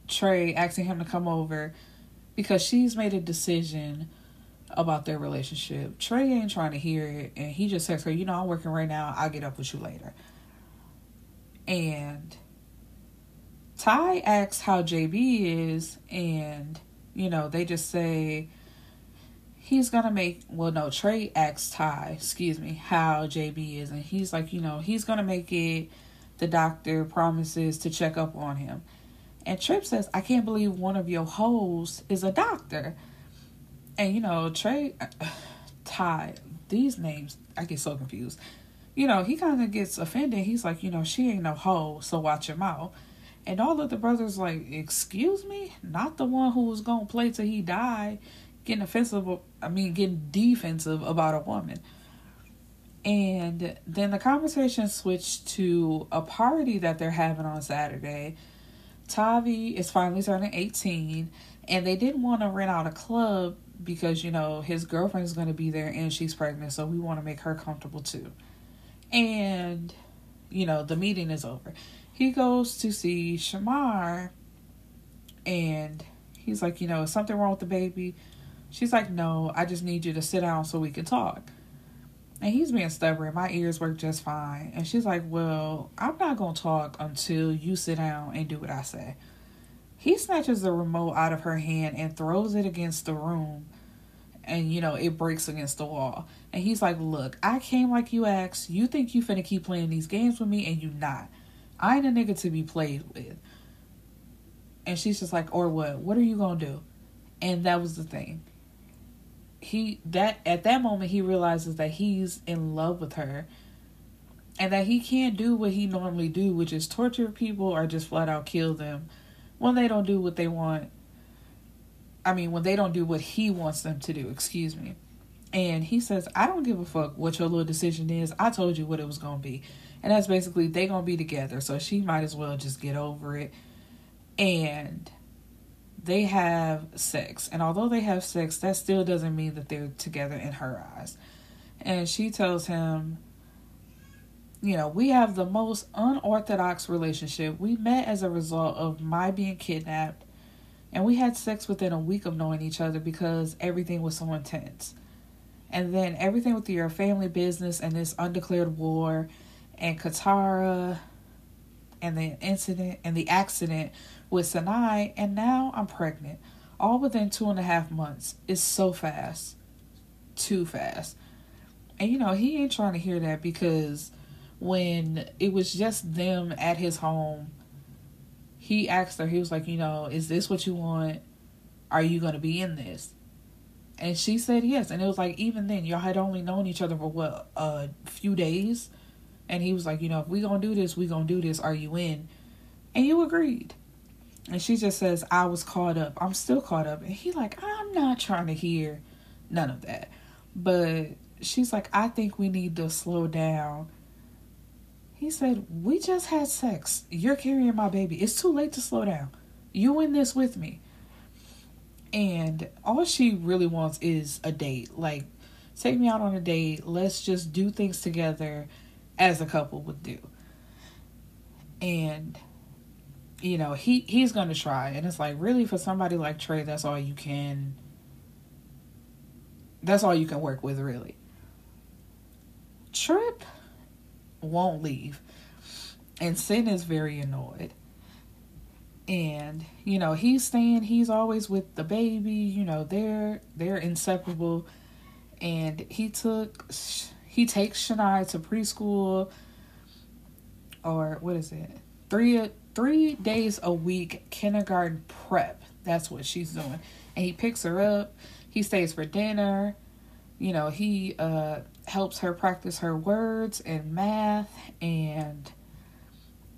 A: Trey asking him to come over because she's made a decision about their relationship. Trey ain't trying to hear it, and he just texts her, You know, I'm working right now. I'll get up with you later. And Ty asks how JB is, and, you know, they just say, he's gonna make well no trey asks ty excuse me how jb is and he's like you know he's gonna make it. The doctor promises to check up on him. And trip says i can't believe one of your hoes is a doctor. And you know trey [SIGHS] ty these names i get so confused. You know he kind of gets offended. He's like you know she ain't no hoe so watch your mouth. And all of the brothers like excuse me? Not the one who was gonna play till he died getting offensive I mean getting defensive about a woman. And then the conversation switched to a party that they're having on Saturday. Tavi is finally turning 18 and they didn't want to rent out a club because you know his girlfriend's going to be there and she's pregnant so we want to make her comfortable too. And you know the meeting is over. He goes to see Shamar and he's like, you know, is something wrong with the baby? She's like, No, I just need you to sit down so we can talk. And he's being stubborn. My ears work just fine. And she's like, Well, I'm not going to talk until you sit down and do what I say. He snatches the remote out of her hand and throws it against the room. And, you know, it breaks against the wall. And he's like, Look, I came like you asked. You think you finna keep playing these games with me, and you not. I ain't a nigga to be played with. And she's just like, Or what? What are you gonna do? And that was the thing he that at that moment he realizes that he's in love with her and that he can't do what he normally do which is torture people or just flat out kill them. When they don't do what they want i mean when they don't do what he wants them to do excuse me. And he says i don't give a fuck what your little decision is. I told you what it was gonna be. And that's basically they gonna be together so she might as well just get over it. And they have sex. And although they have sex, that still doesn't mean that they're together in her eyes. And she tells him, you know, we have the most unorthodox relationship. We met as a result of my being kidnapped, and we had sex within a week of knowing each other because everything was so intense. And then everything with your family business and this undeclared war and Katara and the incident and the accident with Sanai, and now I'm pregnant. All within two and a half months. It's so fast. Too fast. And you know, he ain't trying to hear that because when it was just them at his home, he asked her, he was like, you know, is this what you want? Are you going to be in this? And she said yes. And it was like, even then, y'all had only known each other for what, a few days? And he was like, you know, if we going to do this, we going to do this. Are you in? And you agreed. And she just says, I was caught up. I'm still caught up. And he like, I'm not trying to hear none of that. But she's like, I think we need to slow down. He said, We just had sex. You're carrying my baby. It's too late to slow down. You in this with me. And all she really wants is a date. Like, take me out on a date. Let's just do things together as a couple would do. And you know, he he's going to try. And it's like really for somebody like Trey, that's all you can that's all you can work with really. Trip won't leave. And Sin is very annoyed. And, you know, he's staying, he's always with the baby, you know, they're they're inseparable. And he took he takes Shania to preschool or what is it? Three three days a week kindergarten prep. That's what she's doing. And he picks her up. He stays for dinner. You know, he uh, helps her practice her words and math, and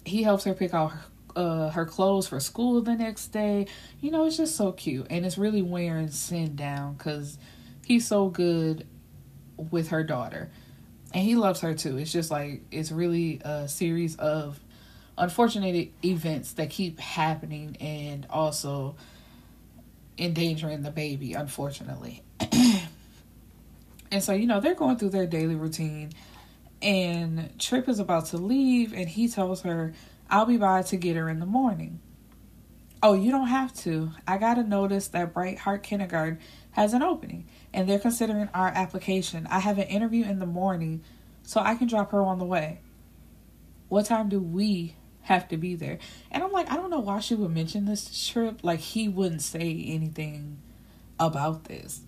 A: he helps her pick out her, uh, her clothes for school the next day. You know, it's just so cute, and it's really wearing Sin down because he's so good with her daughter, and he loves her too. It's just like it's really a series of unfortunate events that keep happening and also endangering the baby, unfortunately. [CLEARS THROAT] and so, you know, they're going through their daily routine, and Trip is about to leave, and he tells her, I'll be by to get her in the morning. Oh, you don't have to. I got a notice that Bright Heart Kindergarten has an opening, and they're considering our application. I have an interview in the morning, so I can drop her on the way. What time do we have to be there. And I'm like, I don't know why she would mention this trip. Like, he wouldn't say anything about this.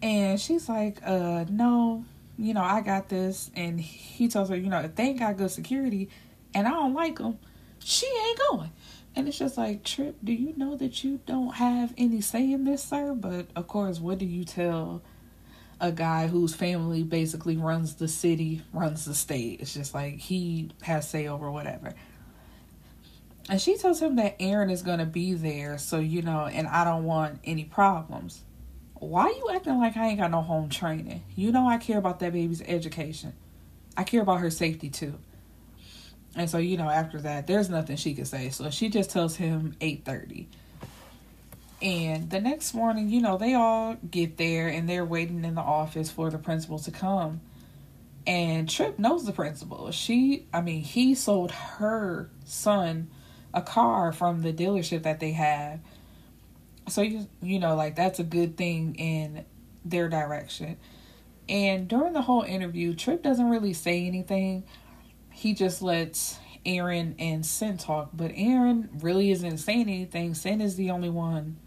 A: And she's like, uh, no, you know, I got this. And he tells her, you know, if they ain't got good security and I don't like them, she ain't going. And it's just like, Trip, do you know that you don't have any say in this, sir? But of course, what do you tell a guy whose family basically runs the city, runs the state. It's just like he has say over whatever. And she tells him that Aaron is going to be there, so you know, and I don't want any problems. Why you acting like I ain't got no home training? You know I care about that baby's education. I care about her safety too. And so, you know, after that, there's nothing she could say. So she just tells him 8:30. And the next morning, you know, they all get there and they're waiting in the office for the principal to come. And Trip knows the principal. She, I mean, he sold her son a car from the dealership that they have. So you you know, like that's a good thing in their direction. And during the whole interview, Trip doesn't really say anything. He just lets Aaron and Sin talk, but Aaron really isn't saying anything. Sin is the only one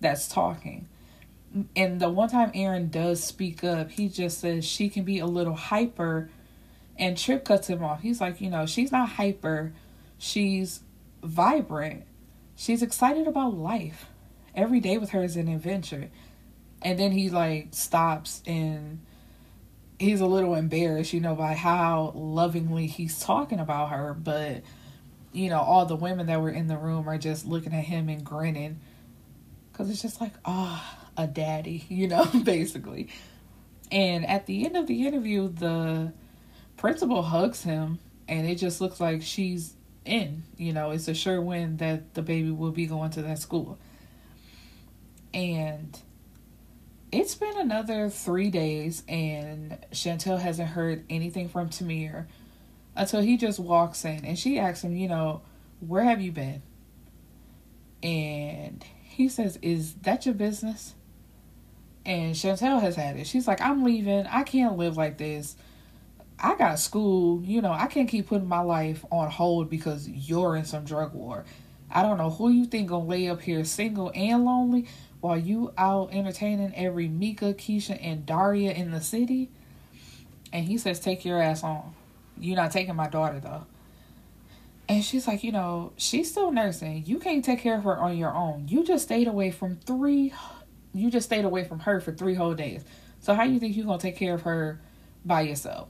A: that's talking. And the one time Aaron does speak up, he just says she can be a little hyper, and Trip cuts him off. He's like, you know, she's not hyper, she's vibrant, she's excited about life. Every day with her is an adventure. And then he like stops and he's a little embarrassed, you know, by how lovingly he's talking about her. But, you know, all the women that were in the room are just looking at him and grinning. Because it's just like, ah, oh, a daddy, [LAUGHS] you know, basically. And at the end of the interview, the principal hugs him, and it just looks like she's in. You know, it's a sure win that the baby will be going to that school. And it's been another three days, and Chantel hasn't heard anything from Tamir until he just walks in and she asks him, you know, where have you been? And he says, Is that your business? And Chantel has had it. She's like, I'm leaving. I can't live like this. I got school. You know, I can't keep putting my life on hold because you're in some drug war. I don't know who you think gonna lay up here single and lonely while you out entertaining every Mika, Keisha, and Daria in the city. And he says, Take your ass on. You're not taking my daughter though. And she's like, you know, she's still nursing. You can't take care of her on your own. You just stayed away from three you just stayed away from her for three whole days. So how do you think you're gonna take care of her by yourself?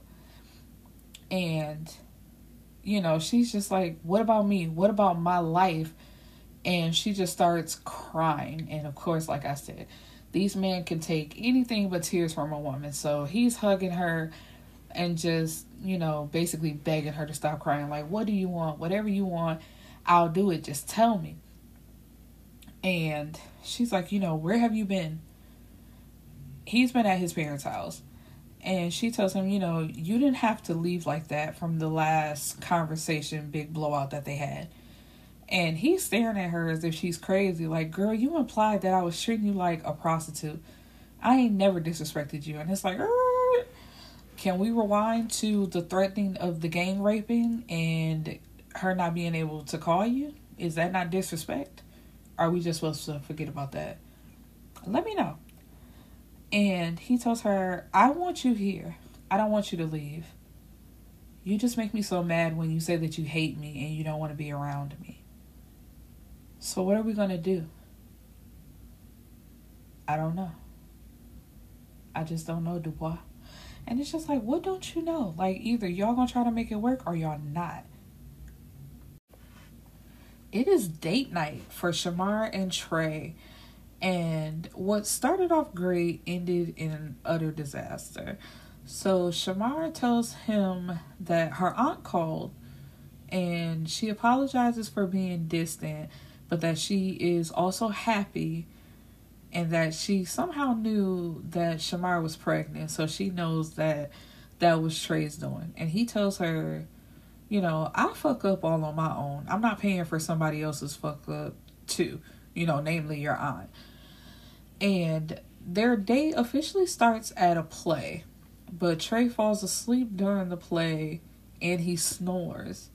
A: And you know, she's just like, What about me? What about my life? and she just starts crying. And of course, like I said, these men can take anything but tears from a woman. So he's hugging her and just, you know, basically begging her to stop crying. Like, what do you want? Whatever you want, I'll do it. Just tell me. And she's like, you know, where have you been? He's been at his parents' house. And she tells him, you know, you didn't have to leave like that from the last conversation, big blowout that they had. And he's staring at her as if she's crazy. Like, girl, you implied that I was treating you like a prostitute. I ain't never disrespected you. And it's like, can we rewind to the threatening of the gang raping and her not being able to call you? Is that not disrespect? Are we just supposed to forget about that? Let me know. And he tells her, I want you here. I don't want you to leave. You just make me so mad when you say that you hate me and you don't want to be around me. So, what are we going to do? I don't know. I just don't know, Dubois. And it's just like, what don't you know? Like, either y'all gonna try to make it work or y'all not. It is date night for Shamar and Trey. And what started off great ended in an utter disaster. So Shamar tells him that her aunt called and she apologizes for being distant but that she is also happy and that she somehow knew that Shamar was pregnant, so she knows that that was Trey's doing. And he tells her, you know, I fuck up all on my own. I'm not paying for somebody else's fuck up too, you know, namely your aunt. And their date officially starts at a play, but Trey falls asleep during the play and he snores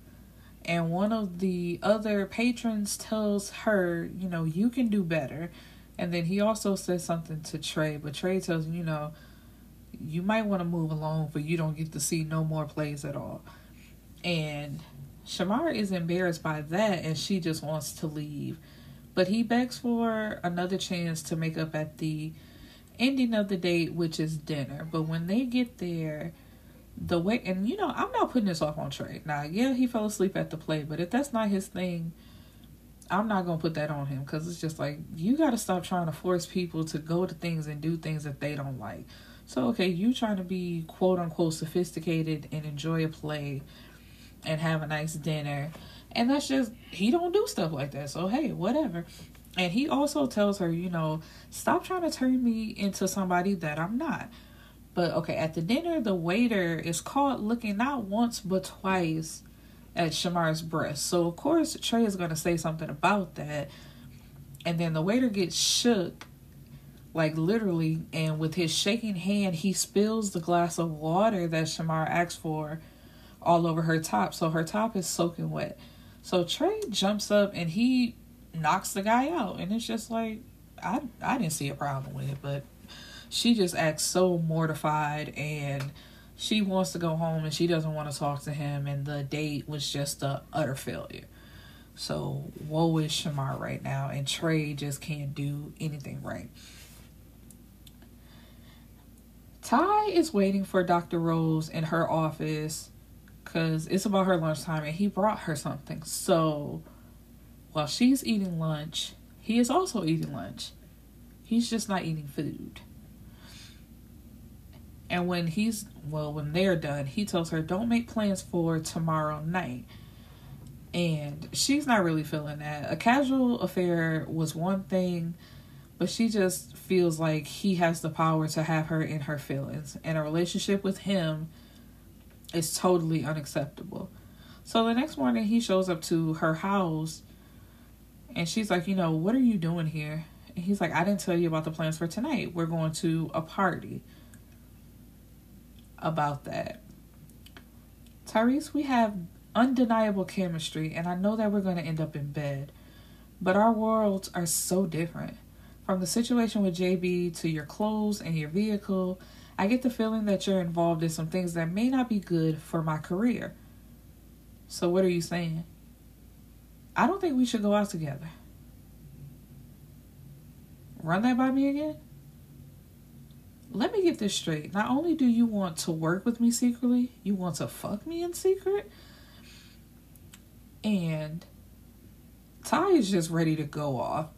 A: and one of the other patrons tells her, you know, you can do better. And then he also says something to Trey, but Trey tells him, you know, you might want to move along, but you don't get to see no more plays at all. And Shamar is embarrassed by that, and she just wants to leave. But he begs for another chance to make up at the ending of the date, which is dinner. But when they get there, the way and you know i'm not putting this off on trey now yeah he fell asleep at the play but if that's not his thing i'm not gonna put that on him because it's just like you gotta stop trying to force people to go to things and do things that they don't like. So okay you trying to be quote unquote sophisticated and enjoy a play and have a nice dinner and that's just he don't do stuff like that so hey whatever. And he also tells her you know stop trying to turn me into somebody that i'm not. But okay, at the dinner, the waiter is caught looking not once but twice at Shamar's breast. So of course Trey is gonna say something about that. And then the waiter gets shook like literally, and with his shaking hand, he spills the glass of water that Shamar asked for all over her top. So her top is soaking wet. So Trey jumps up and he knocks the guy out. And it's just like, I, I didn't see a problem with it, but she just acts so mortified and she wants to go home and she doesn't want to talk to him. And the date was just a utter failure. So woe is Shamar right now, and Trey just can't do anything right. Ty is waiting for Dr. Rose in her office because it's about her lunchtime and he brought her something. So while she's eating lunch, he is also eating lunch. He's just not eating food. And when he's, well, when they're done, he tells her, don't make plans for tomorrow night. And she's not really feeling that. A casual affair was one thing, but she just feels like he has the power to have her in her feelings. And a relationship with him is totally unacceptable. So the next morning, he shows up to her house and she's like, You know, what are you doing here? And he's like, I didn't tell you about the plans for tonight. We're going to a party. About that. Tyrese, we have undeniable chemistry, and I know that we're going to end up in bed. But our worlds are so different. From the situation with JB to your clothes and your vehicle, I get the feeling that you're involved in some things that may not be good for my career. So, what are you saying? I don't think we should go out together. Run that by me again? Let me get this straight. Not only do you want to work with me secretly, you want to fuck me in secret? And Ty is just ready to go off.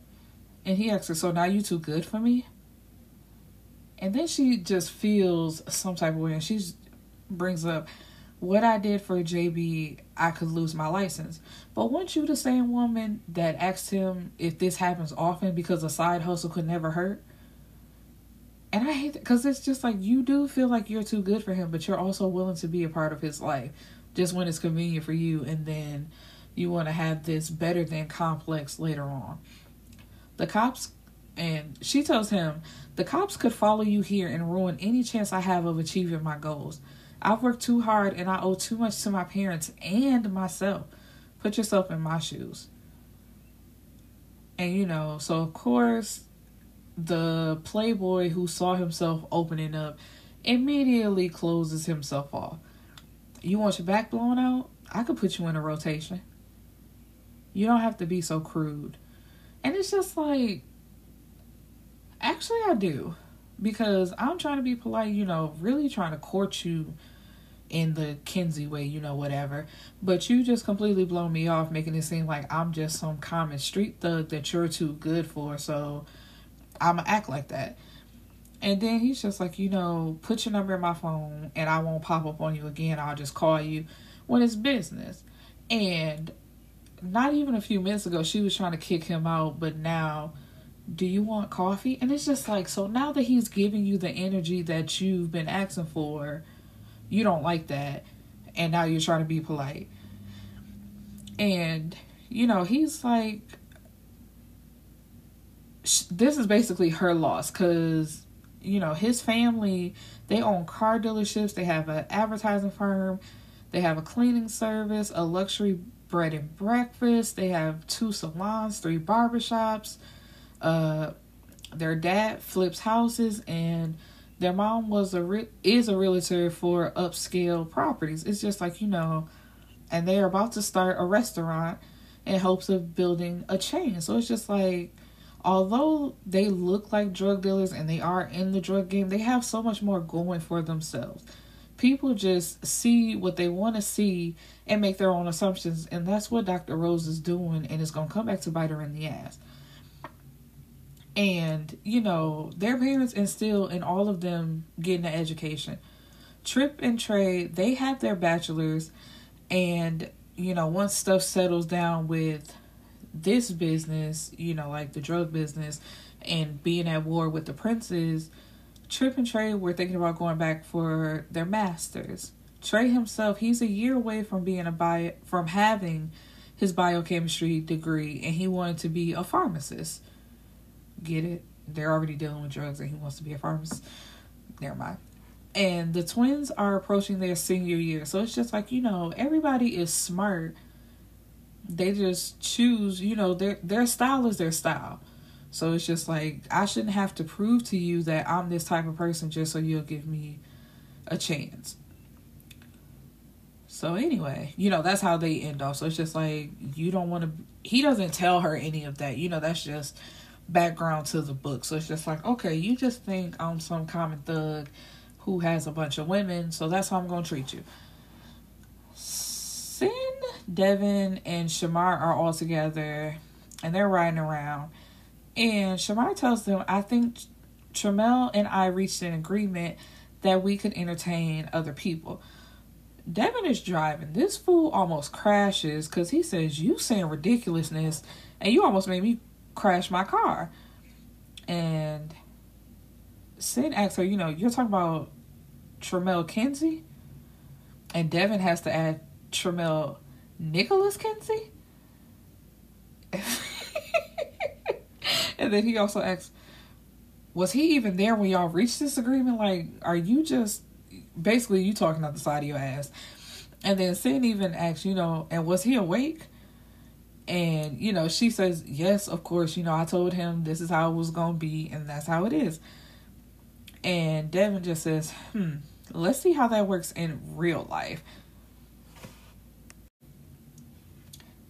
A: And he asks her, So now you too good for me? And then she just feels some type of way and she brings up what I did for JB, I could lose my license. But weren't you the same woman that asked him if this happens often because a side hustle could never hurt? And I hate that because it's just like you do feel like you're too good for him, but you're also willing to be a part of his life just when it's convenient for you. And then you want to have this better than complex later on. The cops, and she tells him, the cops could follow you here and ruin any chance I have of achieving my goals. I've worked too hard and I owe too much to my parents and myself. Put yourself in my shoes. And you know, so of course, the playboy who saw himself opening up immediately closes himself off. You want your back blown out? I could put you in a rotation. You don't have to be so crude. And it's just like, actually, I do. Because I'm trying to be polite, you know, really trying to court you in the Kinsey way, you know, whatever. But you just completely blow me off, making it seem like I'm just some common street thug that you're too good for. So I'm to act like that. And then he's just like, you know, put your number in my phone and I won't pop up on you again. I'll just call you when it's business. And not even a few minutes ago she was trying to kick him out, but now do you want coffee? And it's just like so now that he's giving you the energy that you've been asking for, you don't like that and now you're trying to be polite. And you know, he's like this is basically her loss cuz you know, his family, they own car dealerships, they have an advertising firm, they have a cleaning service, a luxury bread and breakfast. They have two salons, three barbershops. Uh, their dad flips houses, and their mom was a re- is a realtor for upscale properties. It's just like you know, and they are about to start a restaurant in hopes of building a chain. So it's just like although they look like drug dealers and they are in the drug game, they have so much more going for themselves. People just see what they want to see and make their own assumptions and that's what dr rose is doing and it's going to come back to bite her in the ass. And you know their parents instill in all of them getting an education. Trip and trey they have their bachelors and you know once stuff settles down with this business you know like the drug business and being at war with the princes Trip and Trey were thinking about going back for their masters. Trey himself, he's a year away from being a bio, from having his biochemistry degree, and he wanted to be a pharmacist. Get it? they're already dealing with drugs and he wants to be a pharmacist. Never mind. And the twins are approaching their senior year. So it's just like, you know, everybody is smart. They just choose, you know, their their style is their style. So it's just like I shouldn't have to prove to you that I'm this type of person just so you'll give me a chance. So anyway, you know, that's how they end off. So it's just like you don't want to he doesn't tell her any of that. You know, that's just background to the book. So it's just like, okay, you just think I'm some common thug who has a bunch of women, so that's how I'm going to treat you. Devin, and Shamar are all together and they're riding around. And Shamar tells them, I think Tramel and I reached an agreement that we could entertain other people. Devin is driving. This fool almost crashes because he says, You saying ridiculousness and you almost made me crash my car. And Sin asks her, You know, you're talking about Tramel Kinsey? And Devin has to add Tramel Nicholas Kinsey? and then he also asks, Was he even there when y'all reached this agreement? Like, are you just basically you talking out the side of your ass. And then Sin even asks, you know, and was he awake? And, you know, she says, yes, of course, you know, I told him this is how it was to be, and that's how it is. And Devin just says, hmm, let's see how that works in real life.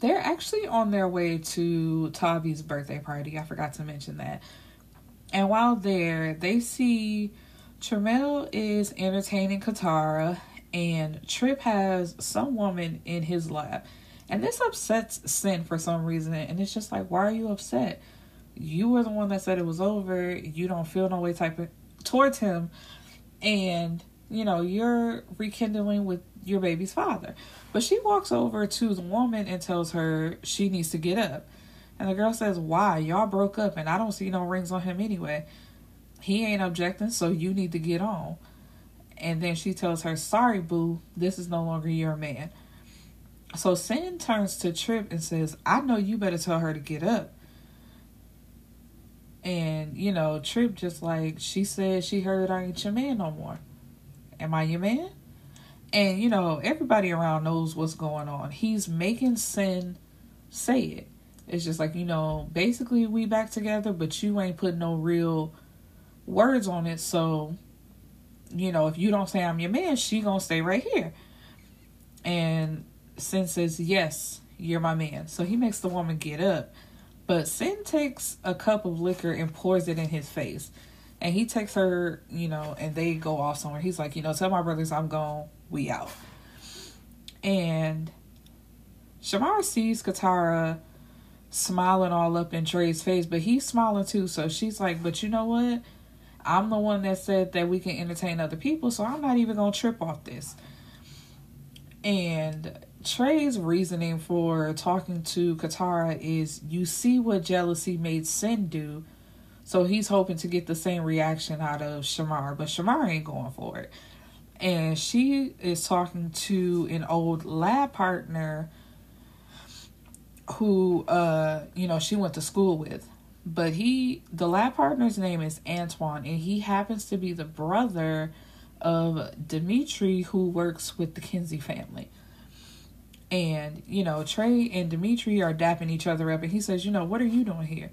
A: They're actually on their way to Tavi's birthday party. I forgot to mention that. And while there, they see Tramel is entertaining Katara, and Trip has some woman in his lap. And this upsets Sin for some reason. And it's just like, why are you upset? You were the one that said it was over. You don't feel no way type of towards him. And, you know, you're rekindling with your baby's father. But she walks over to the woman and tells her she needs to get up. And the girl says, Why? Y'all broke up and I don't see no rings on him anyway. He ain't objecting, so you need to get on. And then she tells her, Sorry, boo, this is no longer your man. So Sin turns to Trip and says, I know you better tell her to get up. And, you know, Trip just like, she said she heard I ain't your man no more. Am I your man? And, you know, everybody around knows what's going on. He's making Sin say it. It's just like, you know, basically we back together, but you ain't put no real words on it. So, you know, if you don't say I'm your man, she gonna stay right here. And Sin says, Yes, you're my man. So he makes the woman get up. But Sin takes a cup of liquor and pours it in his face. And he takes her, you know, and they go off somewhere. He's like, you know, tell my brothers I'm gone. We out. And Shamara sees Katara smiling all up in Trey's face, but he's smiling too. So she's like, but you know what? I'm the one that said that we can entertain other people, so I'm not even gonna trip off this. And Trey's reasoning for talking to Katara is you see what jealousy made Sin do, so he's hoping to get the same reaction out of Shamar, but Shamar ain't going for it. And she is talking to an old lab partner who uh you know she went to school with but he the lab partner's name is Antoine and he happens to be the brother of Dimitri who works with the Kinsey family. And, you know, Trey and Dimitri are dapping each other up and he says, You know, what are you doing here?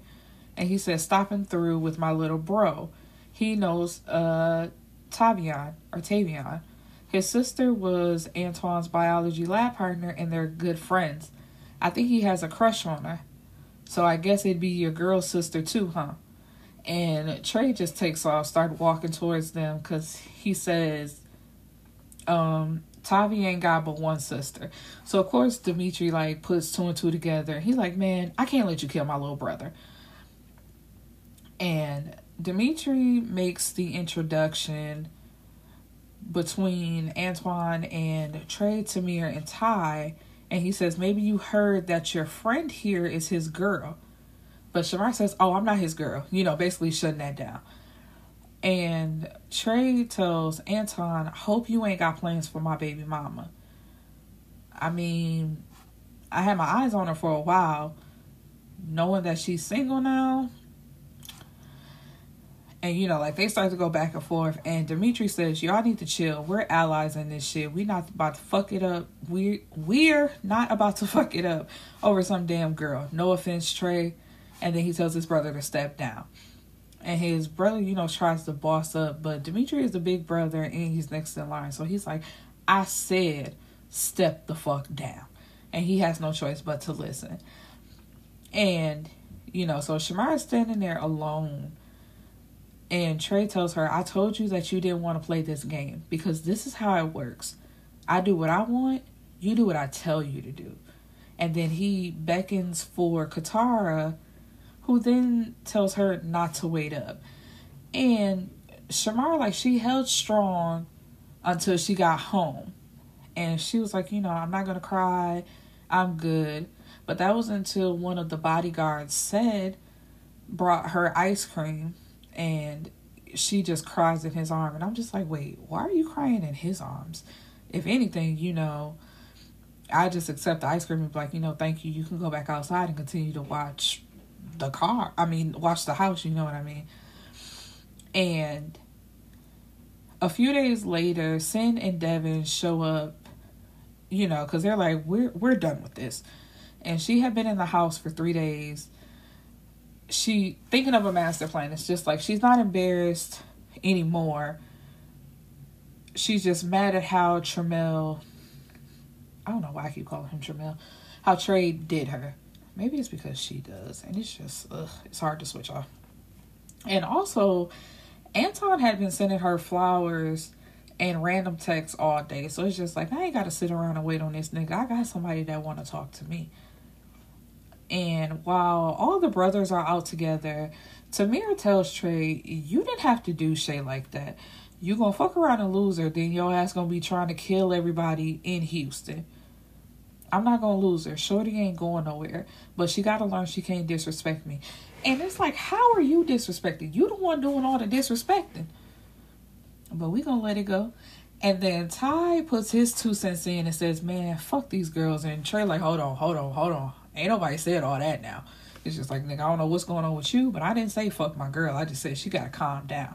A: And he says, Stopping through with my little bro. He knows uh Tavion or Tavion. His sister was Antoine's biology lab partner and they're good friends. I think he has a crush on her. So I guess it'd be your girl sister too, huh? And Trey just takes off, start walking towards them because he says, um, Tavi ain't got but one sister. So of course Dimitri like puts two and two together. He's like, Man, I can't let you kill my little brother. And Dimitri makes the introduction between Antoine and Trey, Tamir, and Ty and he says, Maybe you heard that your friend here is his girl. But Shamar says, Oh, I'm not his girl. You know, basically shutting that down. And Trey tells Anton, Hope you ain't got plans for my baby mama. I mean, I had my eyes on her for a while, knowing that she's single now. And you know, like they start to go back and forth. And Dimitri says, "Y'all need to chill. We're allies in this shit. We not about to fuck it up. We we're not about to [LAUGHS] fuck it up over some damn girl. No offense, Trey." And then he tells his brother to step down. And his brother, you know, tries to boss up, but Dimitri is the big brother and he's next in line. So he's like, "I said, step the fuck down." And he has no choice but to listen. And you know, so Shamara's standing there alone and Trey tells her, I told you that you didn't want to play this game because this is how it works. I do what I want, you do what I tell you to do. And then he beckons for Katara, who then tells her not to wait up. And Shamar, like, she held strong until she got home. And she was like, you know, I'm not going to cry. I'm good. But that was until one of the bodyguards said, brought her ice cream and she just cries in his arm. And i'm just like wait why are you crying in his arms? If anything you know i just accept the ice cream and be like you know thank you. You can go back outside and continue to watch the car. I mean watch the house you know what i mean? And a few days later sin and devin show up you know because they're like we're we're done with this. And she had been in the house for three days she thinking of a master plan. It's just like she's not embarrassed anymore. She's just mad at how Tramel. I don't know why I keep calling him Tramel. How Trey did her. Maybe it's because she does, and it's just ugh, it's hard to switch off. And also, Anton had been sending her flowers and random texts all day, so it's just like I ain't got to sit around and wait on this nigga. I got somebody that want to talk to me. And while all the brothers are out together, Tamir tells Trey, You didn't have to do Shay like that. You gonna fuck around and lose her, then your ass gonna be trying to kill everybody in Houston. I'm not gonna lose her. Shorty ain't going nowhere. But she gotta learn she can't disrespect me. And it's like, how are you disrespecting? You the one doing all the disrespecting. But we gonna let it go. And then Ty puts his two cents in and says, Man, fuck these girls. And Trey like, hold on, hold on, hold on. Ain't nobody said all that now. It's just like, nigga, I don't know what's going on with you, but I didn't say fuck my girl. I just said she gotta calm down.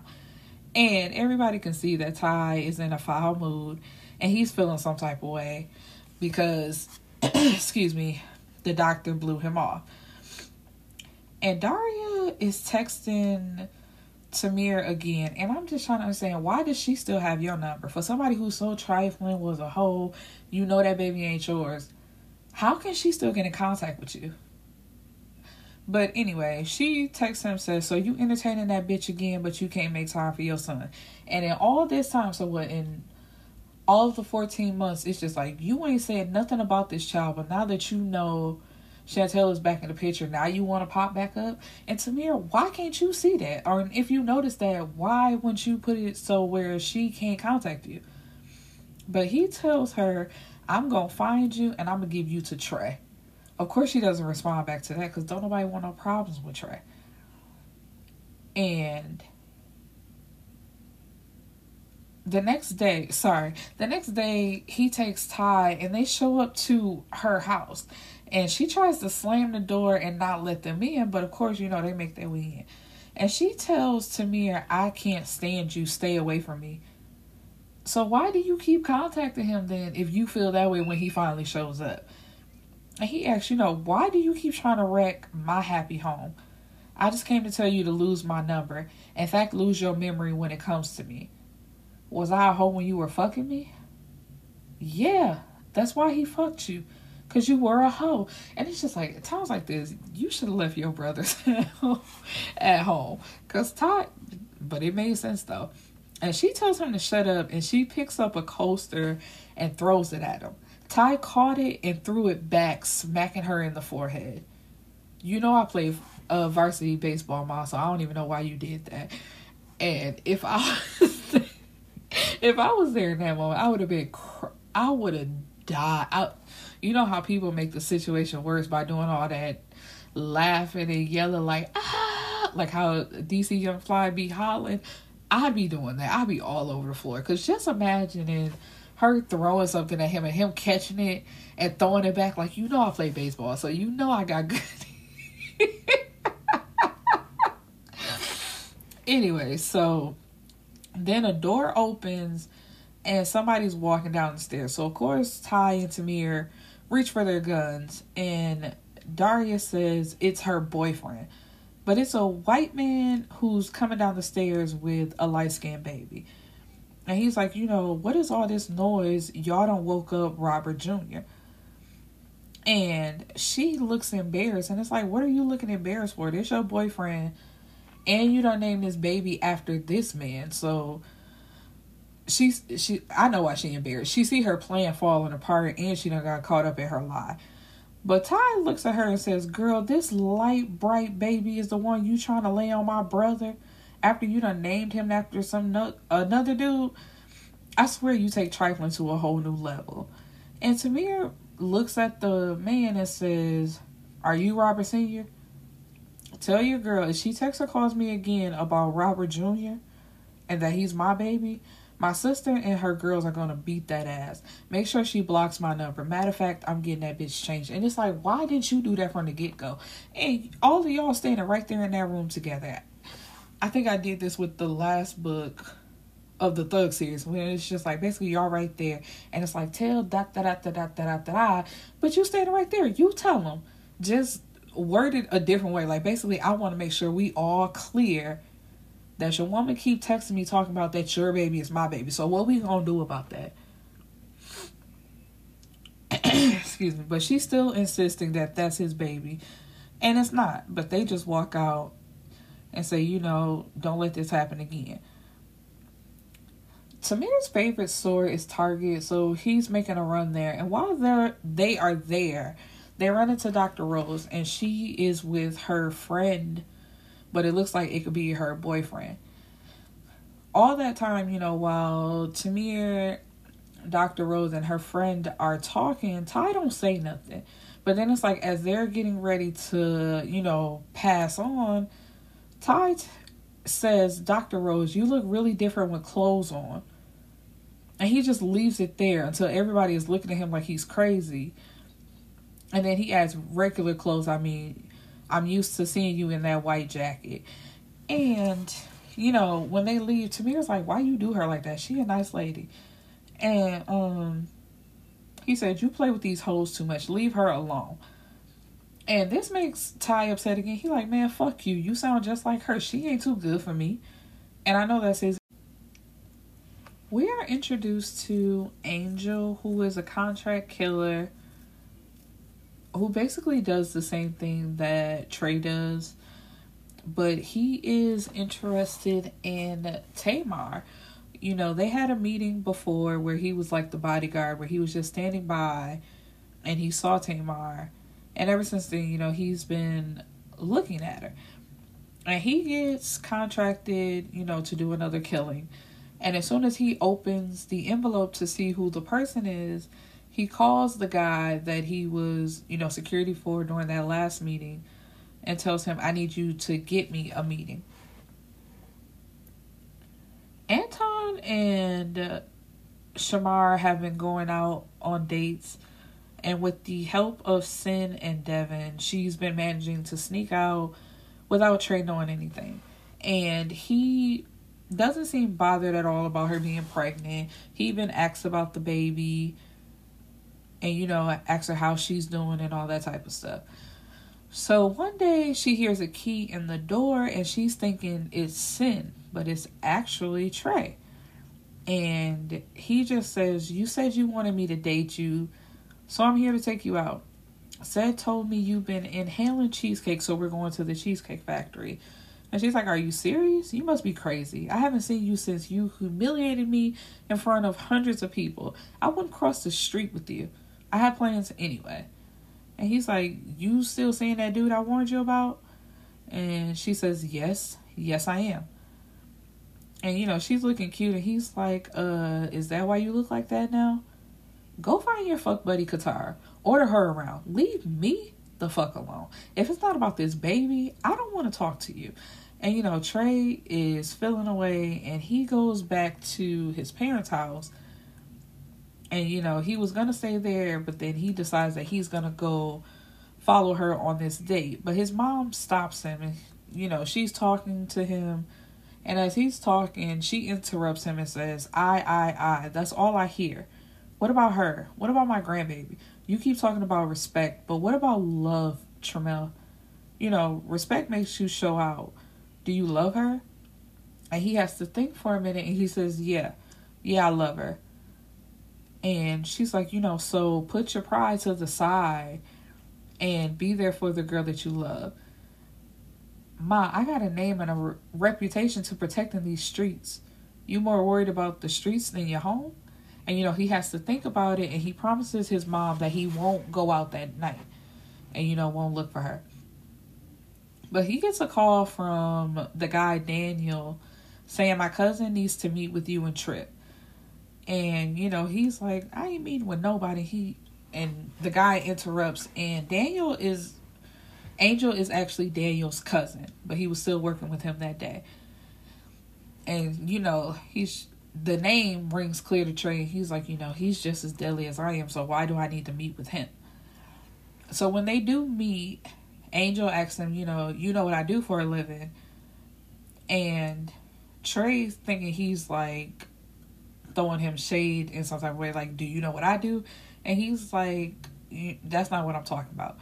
A: And everybody can see that Ty is in a foul mood and he's feeling some type of way because, [CLEARS THROAT] excuse me, the doctor blew him off. And Daria is texting Tamir again, and I'm just trying to understand why does she still have your number? For somebody who's so trifling, was a hoe, you know that baby ain't yours. How can she still get in contact with you? But anyway, she texts him says, "So you entertaining that bitch again, but you can't make time for your son." And in all this time, so what? In all of the fourteen months, it's just like you ain't said nothing about this child, but now that you know Chantel is back in the picture, now you want to pop back up. And Tamir, why can't you see that? Or if you notice that, why wouldn't you put it so where she can't contact you? But he tells her I'm gonna find you and I'm gonna give you to Trey. Of course, she doesn't respond back to that because don't nobody want no problems with Trey. And the next day, sorry, the next day he takes Ty and they show up to her house. And she tries to slam the door and not let them in, but of course, you know, they make their way in. And she tells Tamir, I can't stand you, stay away from me. So why do you keep contacting him then if you feel that way when he finally shows up? And he asks, you know, why do you keep trying to wreck my happy home? I just came to tell you to lose my number. In fact, lose your memory when it comes to me. Was I a hoe when you were fucking me? Yeah, that's why he fucked you. Cause you were a hoe. And it's just like times like this, you should have left your brothers [LAUGHS] at home. Cause Todd but it made sense though. And she tells him to shut up and she picks up a coaster and throws it at him. Ty caught it and threw it back, smacking her in the forehead. You know I play uh, varsity baseball, mom, so I don't even know why you did that. And if I [LAUGHS] if I was there in that moment, I would have been cr- I would have died. I, you know how people make the situation worse by doing all that laughing and yelling like ah, like how DC Young Fly be hollering. I'd be doing that. I'd be all over the floor. Cause just imagining her throwing something at him and him catching it and throwing it back like you know I play baseball, so you know I got good. [LAUGHS] anyway, so then a door opens and somebody's walking down the stairs. So of course Ty and Tamir reach for their guns and Daria says it's her boyfriend. But it's a white man who's coming down the stairs with a light skinned baby. And he's like, you know, what is all this noise? Y'all don't woke up Robert Jr. And she looks embarrassed and it's like, what are you looking embarrassed for? This your boyfriend and you don't name this baby after this man. So she's she I know why she embarrassed. She see her plan falling apart and she done got caught up in her lie. But Ty looks at her and says, Girl, this light bright baby is the one you trying to lay on my brother after you done named him after some no- another dude. I swear you take trifling to a whole new level. And Tamir looks at the man and says, Are you Robert Sr.? Tell your girl if she texts or calls me again about Robert Jr. and that he's my baby, my sister and her girls are gonna beat that ass. Make sure she blocks my number. Matter of fact, I'm getting that bitch changed. And it's like, why didn't you do that from the get go? And all of y'all standing right there in that room together. I think I did this with the last book of the Thug series when it's just like basically y'all right there and it's like tell da da da da da da da da but you standing right there you tell them just worded a different way like basically I want to make sure we all clear that your woman keep texting me talking about that your baby is my baby. So what we gonna do about that? [CLEARS THROAT] Excuse me, but she's still insisting that that's his baby, and it's not. But they just walk out and say, you know, don't let this happen again. Tamir's favorite store is Target, so he's making a run there. And while they're they are there, they run into Dr. Rose, and she is with her friend but it looks like it could be her boyfriend. All that time, you know, while Tamir, Dr. Rose, and her friend are talking, Ty don't say nothing. But then it's like as they're getting ready to, you know, pass on, Ty t- says, Dr. Rose, you look really different with clothes on. And he just leaves it there until everybody is looking at him like he's crazy. And then he adds regular clothes. I mean, I'm used to seeing you in that white jacket. And, you know, when they leave, Tamir's like, why you do her like that? She a nice lady. And um he said, You play with these hoes too much. Leave her alone. And this makes Ty upset again. He like, man, fuck you. You sound just like her. She ain't too good for me. And I know that's his. We are introduced to Angel, who is a contract killer who basically does the same thing that Trey does, but he is interested in Tamar. You know, they had a meeting before where he was like the bodyguard, where he was just standing by and he saw Tamar. And ever since then, you know, he's been looking at her. And he gets contracted, you know, to do another killing. And as soon as he opens the envelope to see who the person is, he calls the guy that he was, you know, security for during that last meeting and tells him, I need you to get me a meeting. Anton and uh, Shamar have been going out on dates, and with the help of Sin and Devin, she's been managing to sneak out without Trey knowing anything. And he doesn't seem bothered at all about her being pregnant. He even asks about the baby and you know ask her how she's doing and all that type of stuff so one day she hears a key in the door and she's thinking it's sin but it's actually trey and he just says you said you wanted me to date you so i'm here to take you out said told me you've been inhaling cheesecake so we're going to the cheesecake factory and she's like, Are you serious? You must be crazy. I haven't seen you since you humiliated me in front of hundreds of people. I wouldn't cross the street with you. I had plans anyway. And he's like, You still seeing that dude I warned you about? And she says, Yes, yes, I am. And you know, she's looking cute, and he's like, Uh, is that why you look like that now? Go find your fuck buddy Katara. Order her around. Leave me the fuck alone. If it's not about this baby, I don't want to talk to you. And you know, Trey is feeling away and he goes back to his parents' house and you know he was gonna stay there but then he decides that he's gonna go follow her on this date but his mom stops him and you know she's talking to him And as he's talking, she interrupts him and says, I, I, I. That's all I hear. What about her? What about my grandbaby? You keep talking about respect, but what about love, Tramel? You know, respect makes you show out. Do you love her? And he has to think for a minute and he says, Yeah, yeah, I love her. And she's like, You know, so put your pride to the side and be there for the girl that you love. Ma, I got a name and a re- reputation to protect in these streets. You more worried about the streets than your home? And you know, he has to think about it and he promises his mom that he won't go out that night and you know, won't look for her. But he gets a call from the guy Daniel saying my cousin needs to meet with you and Trip. And you know, he's like, I ain't meeting with nobody. He and the guy interrupts and Daniel is Angel is actually Daniel's cousin, but he was still working with him that day. And you know, he's the name rings clear to Trey. He's like, you know, he's just as deadly as I am, so why do I need to meet with him? So when they do meet, Angel asks him, you know, you know what I do for a living. And Trey's thinking he's like throwing him shade in some type of way, like, do you know what I do? And he's like, that's not what I'm talking about.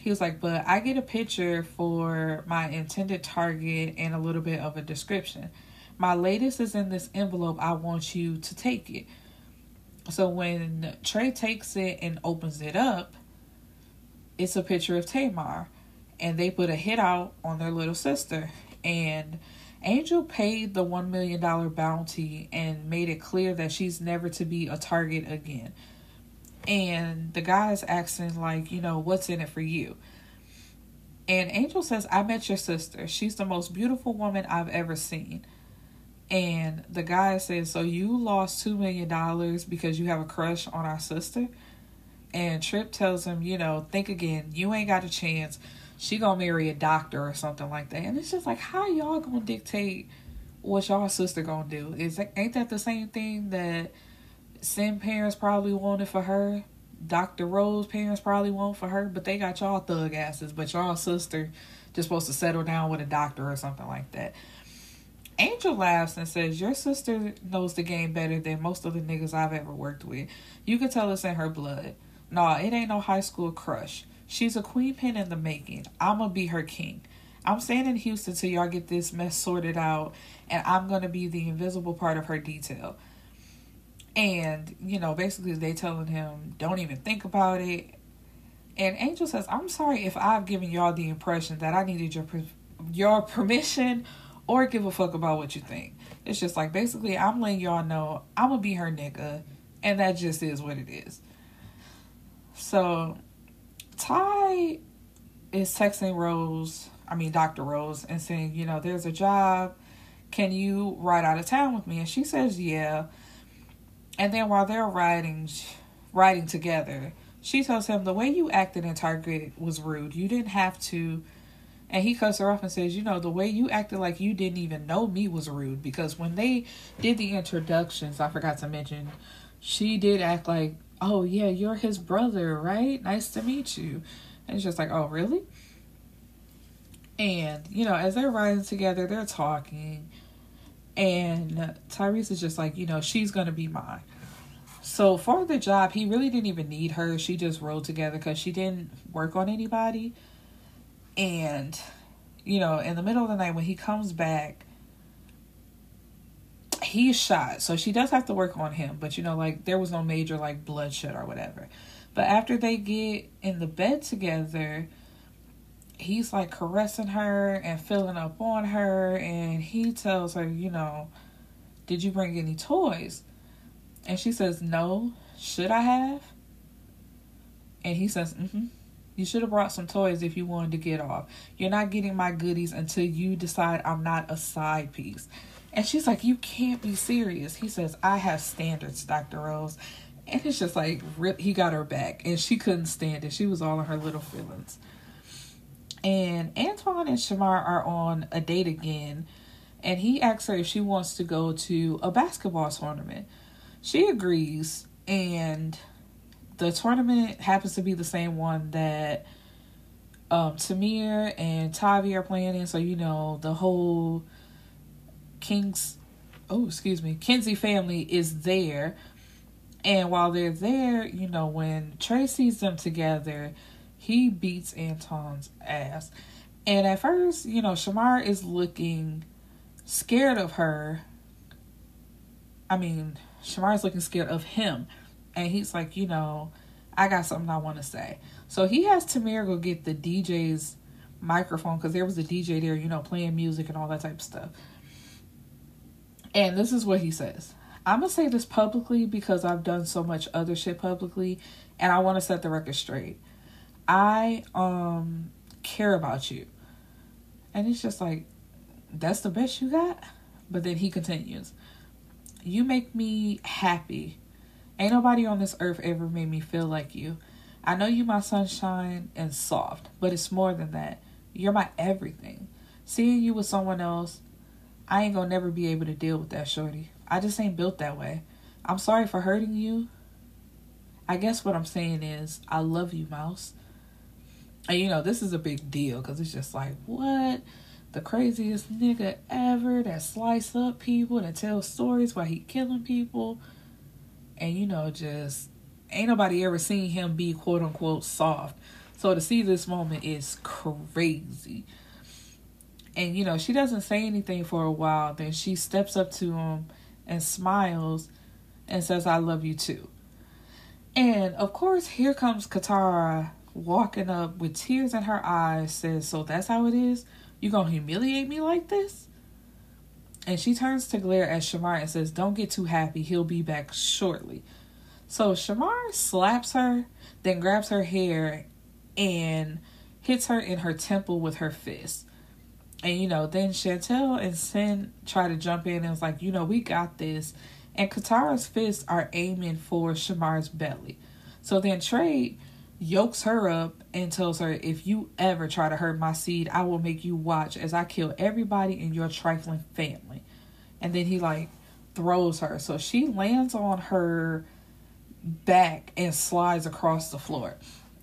A: He was like, but I get a picture for my intended target and a little bit of a description. My latest is in this envelope. I want you to take it. So when Trey takes it and opens it up, it's a picture of Tamar. And they put a hit out on their little sister. And Angel paid the $1 million bounty and made it clear that she's never to be a target again. And the guy's asking, like, you know, what's in it for you? And Angel says, I met your sister. She's the most beautiful woman I've ever seen. And the guy says, So you lost $2 million because you have a crush on our sister? And Trip tells him, You know, think again. You ain't got a chance. She gonna marry a doctor or something like that. And it's just like, how y'all gonna dictate what y'all sister gonna do? Is ain't that the same thing that Sin parents probably wanted for her? Dr. Rose parents probably want for her, but they got y'all thug asses, but y'all sister just supposed to settle down with a doctor or something like that. Angel laughs and says, Your sister knows the game better than most of the niggas I've ever worked with. You can tell it's in her blood. Nah, it ain't no high school crush. She's a queen pin in the making. I'ma be her king. I'm staying in Houston till y'all get this mess sorted out, and I'm gonna be the invisible part of her detail. And, you know, basically they telling him, don't even think about it. And Angel says, I'm sorry if I've given y'all the impression that I needed your your permission or give a fuck about what you think. It's just like basically I'm letting y'all know I'm gonna be her nigga, and that just is what it is. So Ty is texting Rose, I mean Dr. Rose, and saying, you know, there's a job. Can you ride out of town with me? And she says, yeah. And then while they're riding, riding together, she tells him the way you acted in Target was rude. You didn't have to and he cuts her off and says, You know, the way you acted like you didn't even know me was rude. Because when they did the introductions, I forgot to mention, she did act like, Oh, yeah, you're his brother, right? Nice to meet you. And it's just like, Oh, really? And, you know, as they're riding together, they're talking. And Tyrese is just like, You know, she's going to be mine. So for the job, he really didn't even need her. She just rode together because she didn't work on anybody. And, you know, in the middle of the night when he comes back, he's shot. So she does have to work on him. But, you know, like, there was no major, like, bloodshed or whatever. But after they get in the bed together, he's like caressing her and filling up on her. And he tells her, you know, did you bring any toys? And she says, no. Should I have? And he says, mm hmm. You should have brought some toys if you wanted to get off. You're not getting my goodies until you decide I'm not a side piece. And she's like, You can't be serious. He says, I have standards, Dr. Rose. And it's just like, rip, he got her back. And she couldn't stand it. She was all in her little feelings. And Antoine and Shamar are on a date again. And he asks her if she wants to go to a basketball tournament. She agrees. And the tournament happens to be the same one that um, Tamir and Tavi are playing in. So, you know, the whole King's oh excuse me Kinsey family is there, and while they're there, you know when Trey sees them together, he beats Anton's ass, and at first you know Shamar is looking scared of her. I mean Shamar is looking scared of him, and he's like you know I got something I want to say. So he has Tamir go get the DJ's microphone because there was a DJ there, you know, playing music and all that type of stuff. And this is what he says. I'm gonna say this publicly because I've done so much other shit publicly and I want to set the record straight. I um care about you. And it's just like that's the best you got? But then he continues. You make me happy. Ain't nobody on this earth ever made me feel like you. I know you my sunshine and soft, but it's more than that. You're my everything. Seeing you with someone else, I ain't gonna never be able to deal with that, shorty. I just ain't built that way. I'm sorry for hurting you. I guess what I'm saying is, I love you, Mouse. And you know, this is a big deal because it's just like, what? The craziest nigga ever that slice up people, that tell stories while he killing people. And you know, just ain't nobody ever seen him be quote unquote soft. So to see this moment is crazy. And you know, she doesn't say anything for a while. Then she steps up to him and smiles and says, I love you too. And of course, here comes Katara walking up with tears in her eyes, says, So that's how it is? You gonna humiliate me like this? And she turns to glare at Shamar and says, Don't get too happy. He'll be back shortly. So Shamar slaps her, then grabs her hair and hits her in her temple with her fist. And you know, then Chantel and Sin try to jump in and was like, you know, we got this. And Katara's fists are aiming for Shamar's belly. So then Trey yokes her up and tells her, if you ever try to hurt my seed, I will make you watch as I kill everybody in your trifling family. And then he like throws her. So she lands on her back and slides across the floor.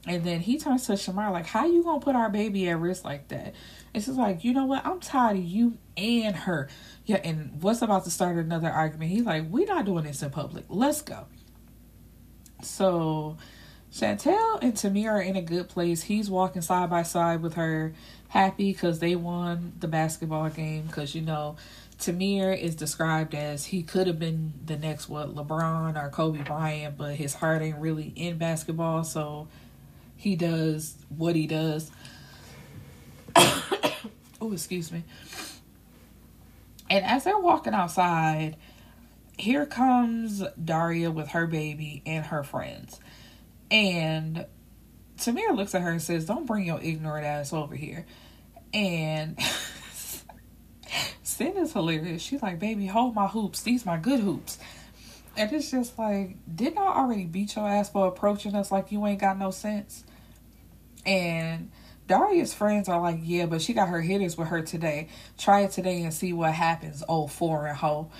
A: And then he turns to Shamar like, "How you gonna put our baby at risk like that?" It's just like, you know what? I'm tired of you and her. Yeah, and what's about to start another argument? He's like, "We're not doing this in public. Let's go." So, Chantel and Tamir are in a good place. He's walking side by side with her, happy because they won the basketball game. Because you know, Tamir is described as he could have been the next what LeBron or Kobe Bryant, but his heart ain't really in basketball, so he does what he does. [COUGHS] oh, excuse me. And as they're walking outside, here comes Daria with her baby and her friends. And Tamir looks at her and says, Don't bring your ignorant ass over here. And [LAUGHS] Sin is hilarious. She's like, baby, hold my hoops. These my good hoops. And it's just like, didn't I already beat your ass for approaching us like you ain't got no sense? And Daria's friends are like, yeah, but she got her hitters with her today. Try it today and see what happens, oh, old foreign hoe.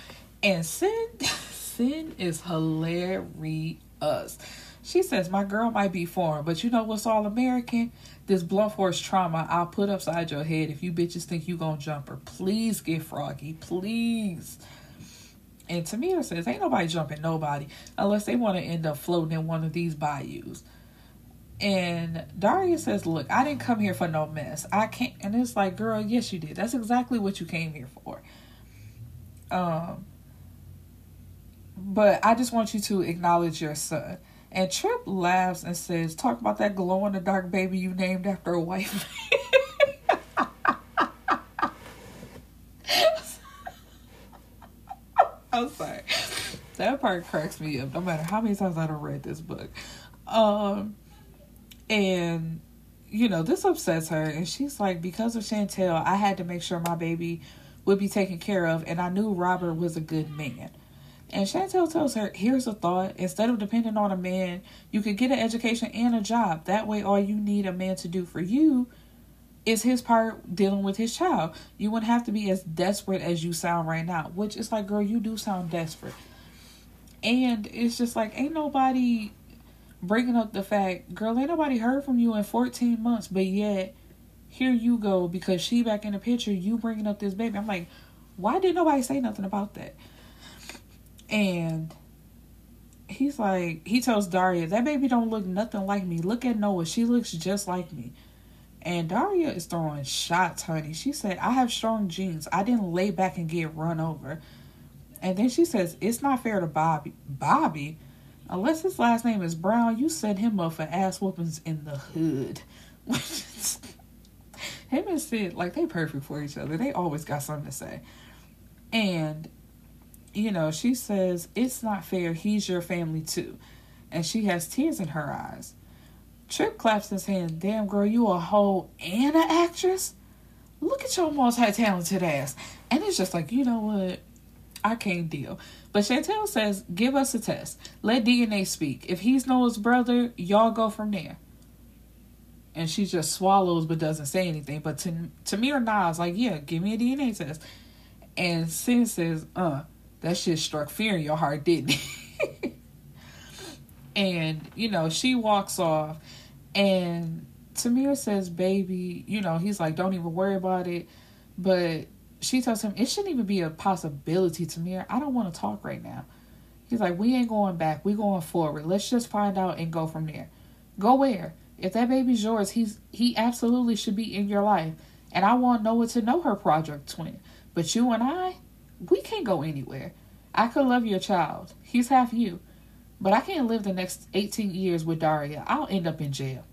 A: And Sin, [LAUGHS] Sin is hilarious. She says, my girl might be foreign, but you know what's all American? this blunt force trauma I'll put upside your head if you bitches think you gonna jump her. Please get froggy, please. And Tamir says, ain't nobody jumping nobody unless they want to end up floating in one of these bayous. And Daria says, look, I didn't come here for no mess. I can't. And it's like, girl, yes, you did. That's exactly what you came here for. Um, but I just want you to acknowledge your son. And Trip laughs and says, Talk about that glow in the dark baby you named after a man. [LAUGHS] I'm sorry. That part cracks me up, no matter how many times I've read this book. Um, and you know, this upsets her, and she's like, because of Chantel, I had to make sure my baby would be taken care of, and I knew Robert was a good man. And Chantel tells her, here's a thought. Instead of depending on a man, you could get an education and a job. That way, all you need a man to do for you is his part dealing with his child. You wouldn't have to be as desperate as you sound right now, which is like, girl, you do sound desperate. And it's just like, ain't nobody bringing up the fact, girl, ain't nobody heard from you in 14 months, but yet here you go because she back in the picture, you bringing up this baby. I'm like, Why did nobody say nothing about that? And he's like, he tells Daria, that baby don't look nothing like me. Look at Noah. She looks just like me. And Daria is throwing shots, honey. She said, I have strong genes. I didn't lay back and get run over. And then she says, It's not fair to Bobby. Bobby? Unless his last name is Brown, you set him up for ass whoopings in the hood. [LAUGHS] him and Sin, like, they perfect for each other. They always got something to say. And, you know, she says, It's not fair. He's your family too. And she has tears in her eyes. Trip claps his hand. Damn, girl, you a hoe and an actress? Look at your multi-talented ass. And it's just like, you know what? I can't deal. But Chantel says, give us a test. Let DNA speak. If he's Noah's brother, y'all go from there. And she just swallows but doesn't say anything. But to Tamir nods, like, yeah, give me a DNA test. And Sin says, uh, that shit struck fear in your heart, didn't it? [LAUGHS] and, you know, she walks off and Tamir says, baby, you know, he's like, don't even worry about it. But she tells him, it shouldn't even be a possibility, Tamir. I don't want to talk right now. He's like, we ain't going back. We going forward. Let's just find out and go from there. Go where? If that baby's yours, he's he absolutely should be in your life. And I want Noah to know her project twin. But you and I, we can't go anywhere. I could love your child. He's half you. But I can't live the next 18 years with Daria. I'll end up in jail.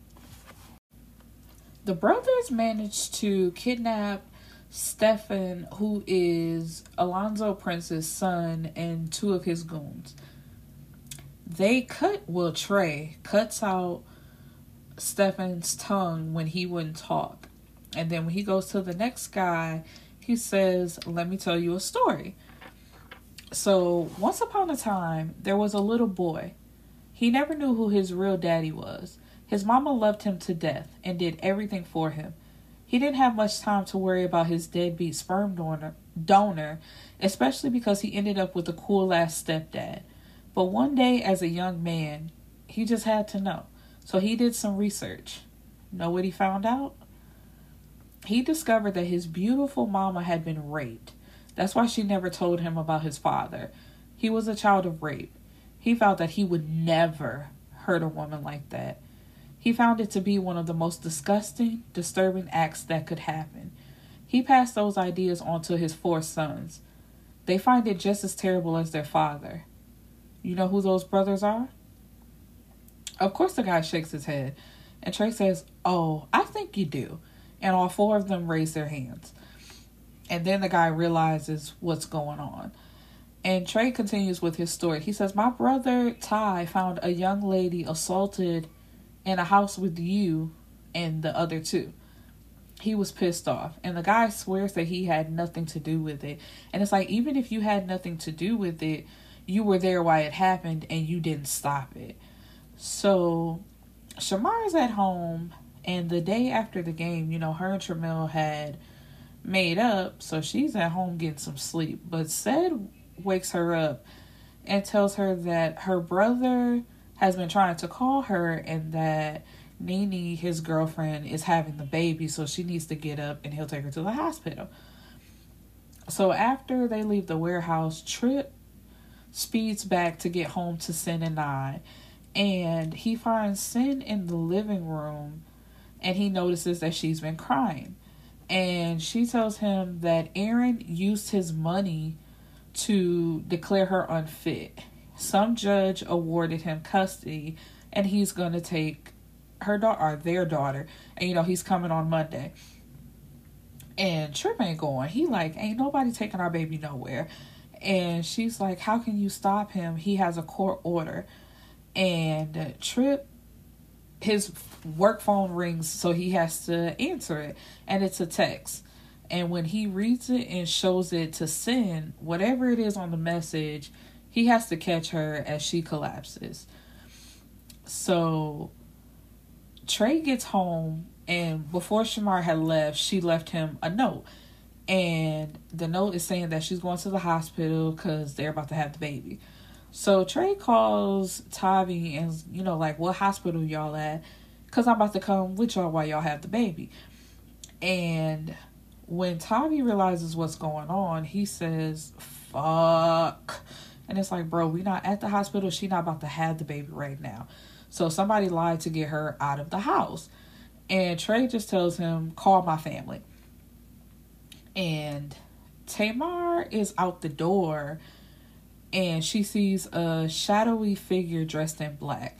A: The brothers managed to kidnap Stefan, who is Alonzo Prince's son, and two of his goons. They cut, well, Trey cuts out Stefan's tongue when he wouldn't talk. And then when he goes to the next guy, he says, Let me tell you a story. So, once upon a time, there was a little boy. He never knew who his real daddy was. His mama loved him to death and did everything for him. He didn't have much time to worry about his deadbeat sperm donor, donor, especially because he ended up with a cool ass stepdad. But one day, as a young man, he just had to know. So he did some research. Know what he found out? He discovered that his beautiful mama had been raped that's why she never told him about his father. He was a child of rape. He felt that he would never hurt a woman like that. He found it to be one of the most disgusting, disturbing acts that could happen. He passed those ideas on to his four sons. They find it just as terrible as their father. You know who those brothers are? Of course, the guy shakes his head, and Trey says, Oh, I think you do. And all four of them raise their hands. And then the guy realizes what's going on. And Trey continues with his story. He says, My brother Ty found a young lady assaulted in a house with you and the other two. He was pissed off. And the guy swears that he had nothing to do with it. And it's like, even if you had nothing to do with it, you were there while it happened and you didn't stop it. So Shamar is at home. And the day after the game, you know, her and Tramel had made up, so she's at home getting some sleep. But Ced wakes her up and tells her that her brother has been trying to call her and that Nene, his girlfriend, is having the baby, so she needs to get up and he'll take her to the hospital. So after they leave the warehouse, Trip speeds back to get home to Sin and I, and he finds Sin in the living room and he notices that she's been crying and she tells him that Aaron used his money to declare her unfit. Some judge awarded him custody, and he's going to take her daughter or their daughter, and you know he's coming on Monday. And Trip ain't going. He like ain't nobody taking our baby nowhere. And she's like, "How can you stop him? He has a court order." And Trip his work phone rings, so he has to answer it, and it's a text. And when he reads it and shows it to Sin, whatever it is on the message, he has to catch her as she collapses. So Trey gets home, and before Shamar had left, she left him a note. And the note is saying that she's going to the hospital because they're about to have the baby. So Trey calls Tavi and you know like what hospital y'all at? Cause I'm about to come with y'all while y'all have the baby. And when Tommy realizes what's going on, he says, fuck. And it's like, bro, we not at the hospital. She not about to have the baby right now. So somebody lied to get her out of the house. And Trey just tells him, call my family. And Tamar is out the door and she sees a shadowy figure dressed in black.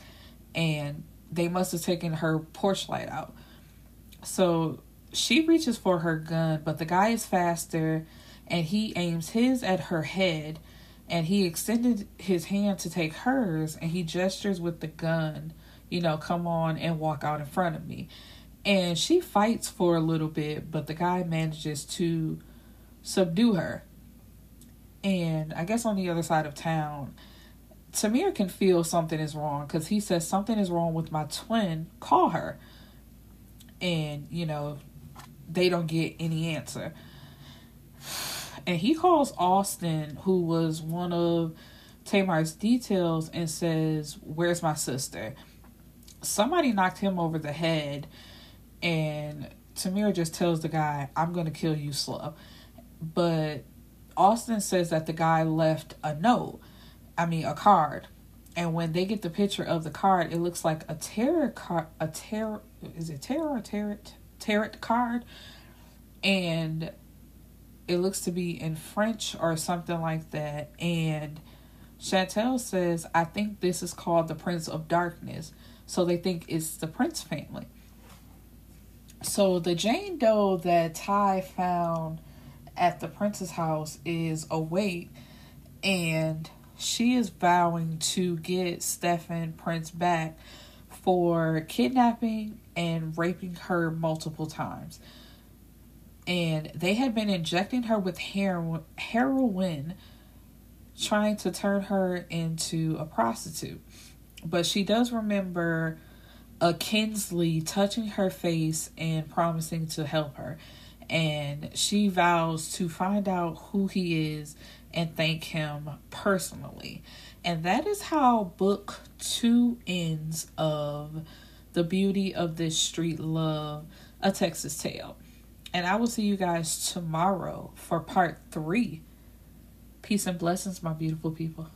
A: And they must have taken her porch light out. So she reaches for her gun, but the guy is faster and he aims his at her head and he extended his hand to take hers and he gestures with the gun, you know, come on and walk out in front of me. And she fights for a little bit, but the guy manages to subdue her. And I guess on the other side of town, Tamir can feel something is wrong because he says something is wrong with my twin. Call her. And, you know, they don't get any answer. And he calls Austin, who was one of Tamar's details, and says, Where's my sister? Somebody knocked him over the head, and Tamir just tells the guy, I'm going to kill you slow. But Austin says that the guy left a note, I mean, a card. And when they get the picture of the card, it looks like a tarot card, a tarot, is it tarot or tarot? tarot card and it looks to be in French or something like that. And Chantel says, I think this is called the Prince of Darkness. So they think it's the Prince family. So the Jane Doe that Ty found at the Prince's house is awake and she is vowing to get Stefan Prince back for kidnapping and raping her multiple times. And they had been injecting her with heroin, trying to turn her into a prostitute. But she does remember a Kinsey touching her face and promising to help her. And she vows to find out who he is and thank him personally. And that is how book two ends of The Beauty of This Street Love, A Texas Tale. And I will see you guys tomorrow for part three. Peace and blessings, my beautiful people.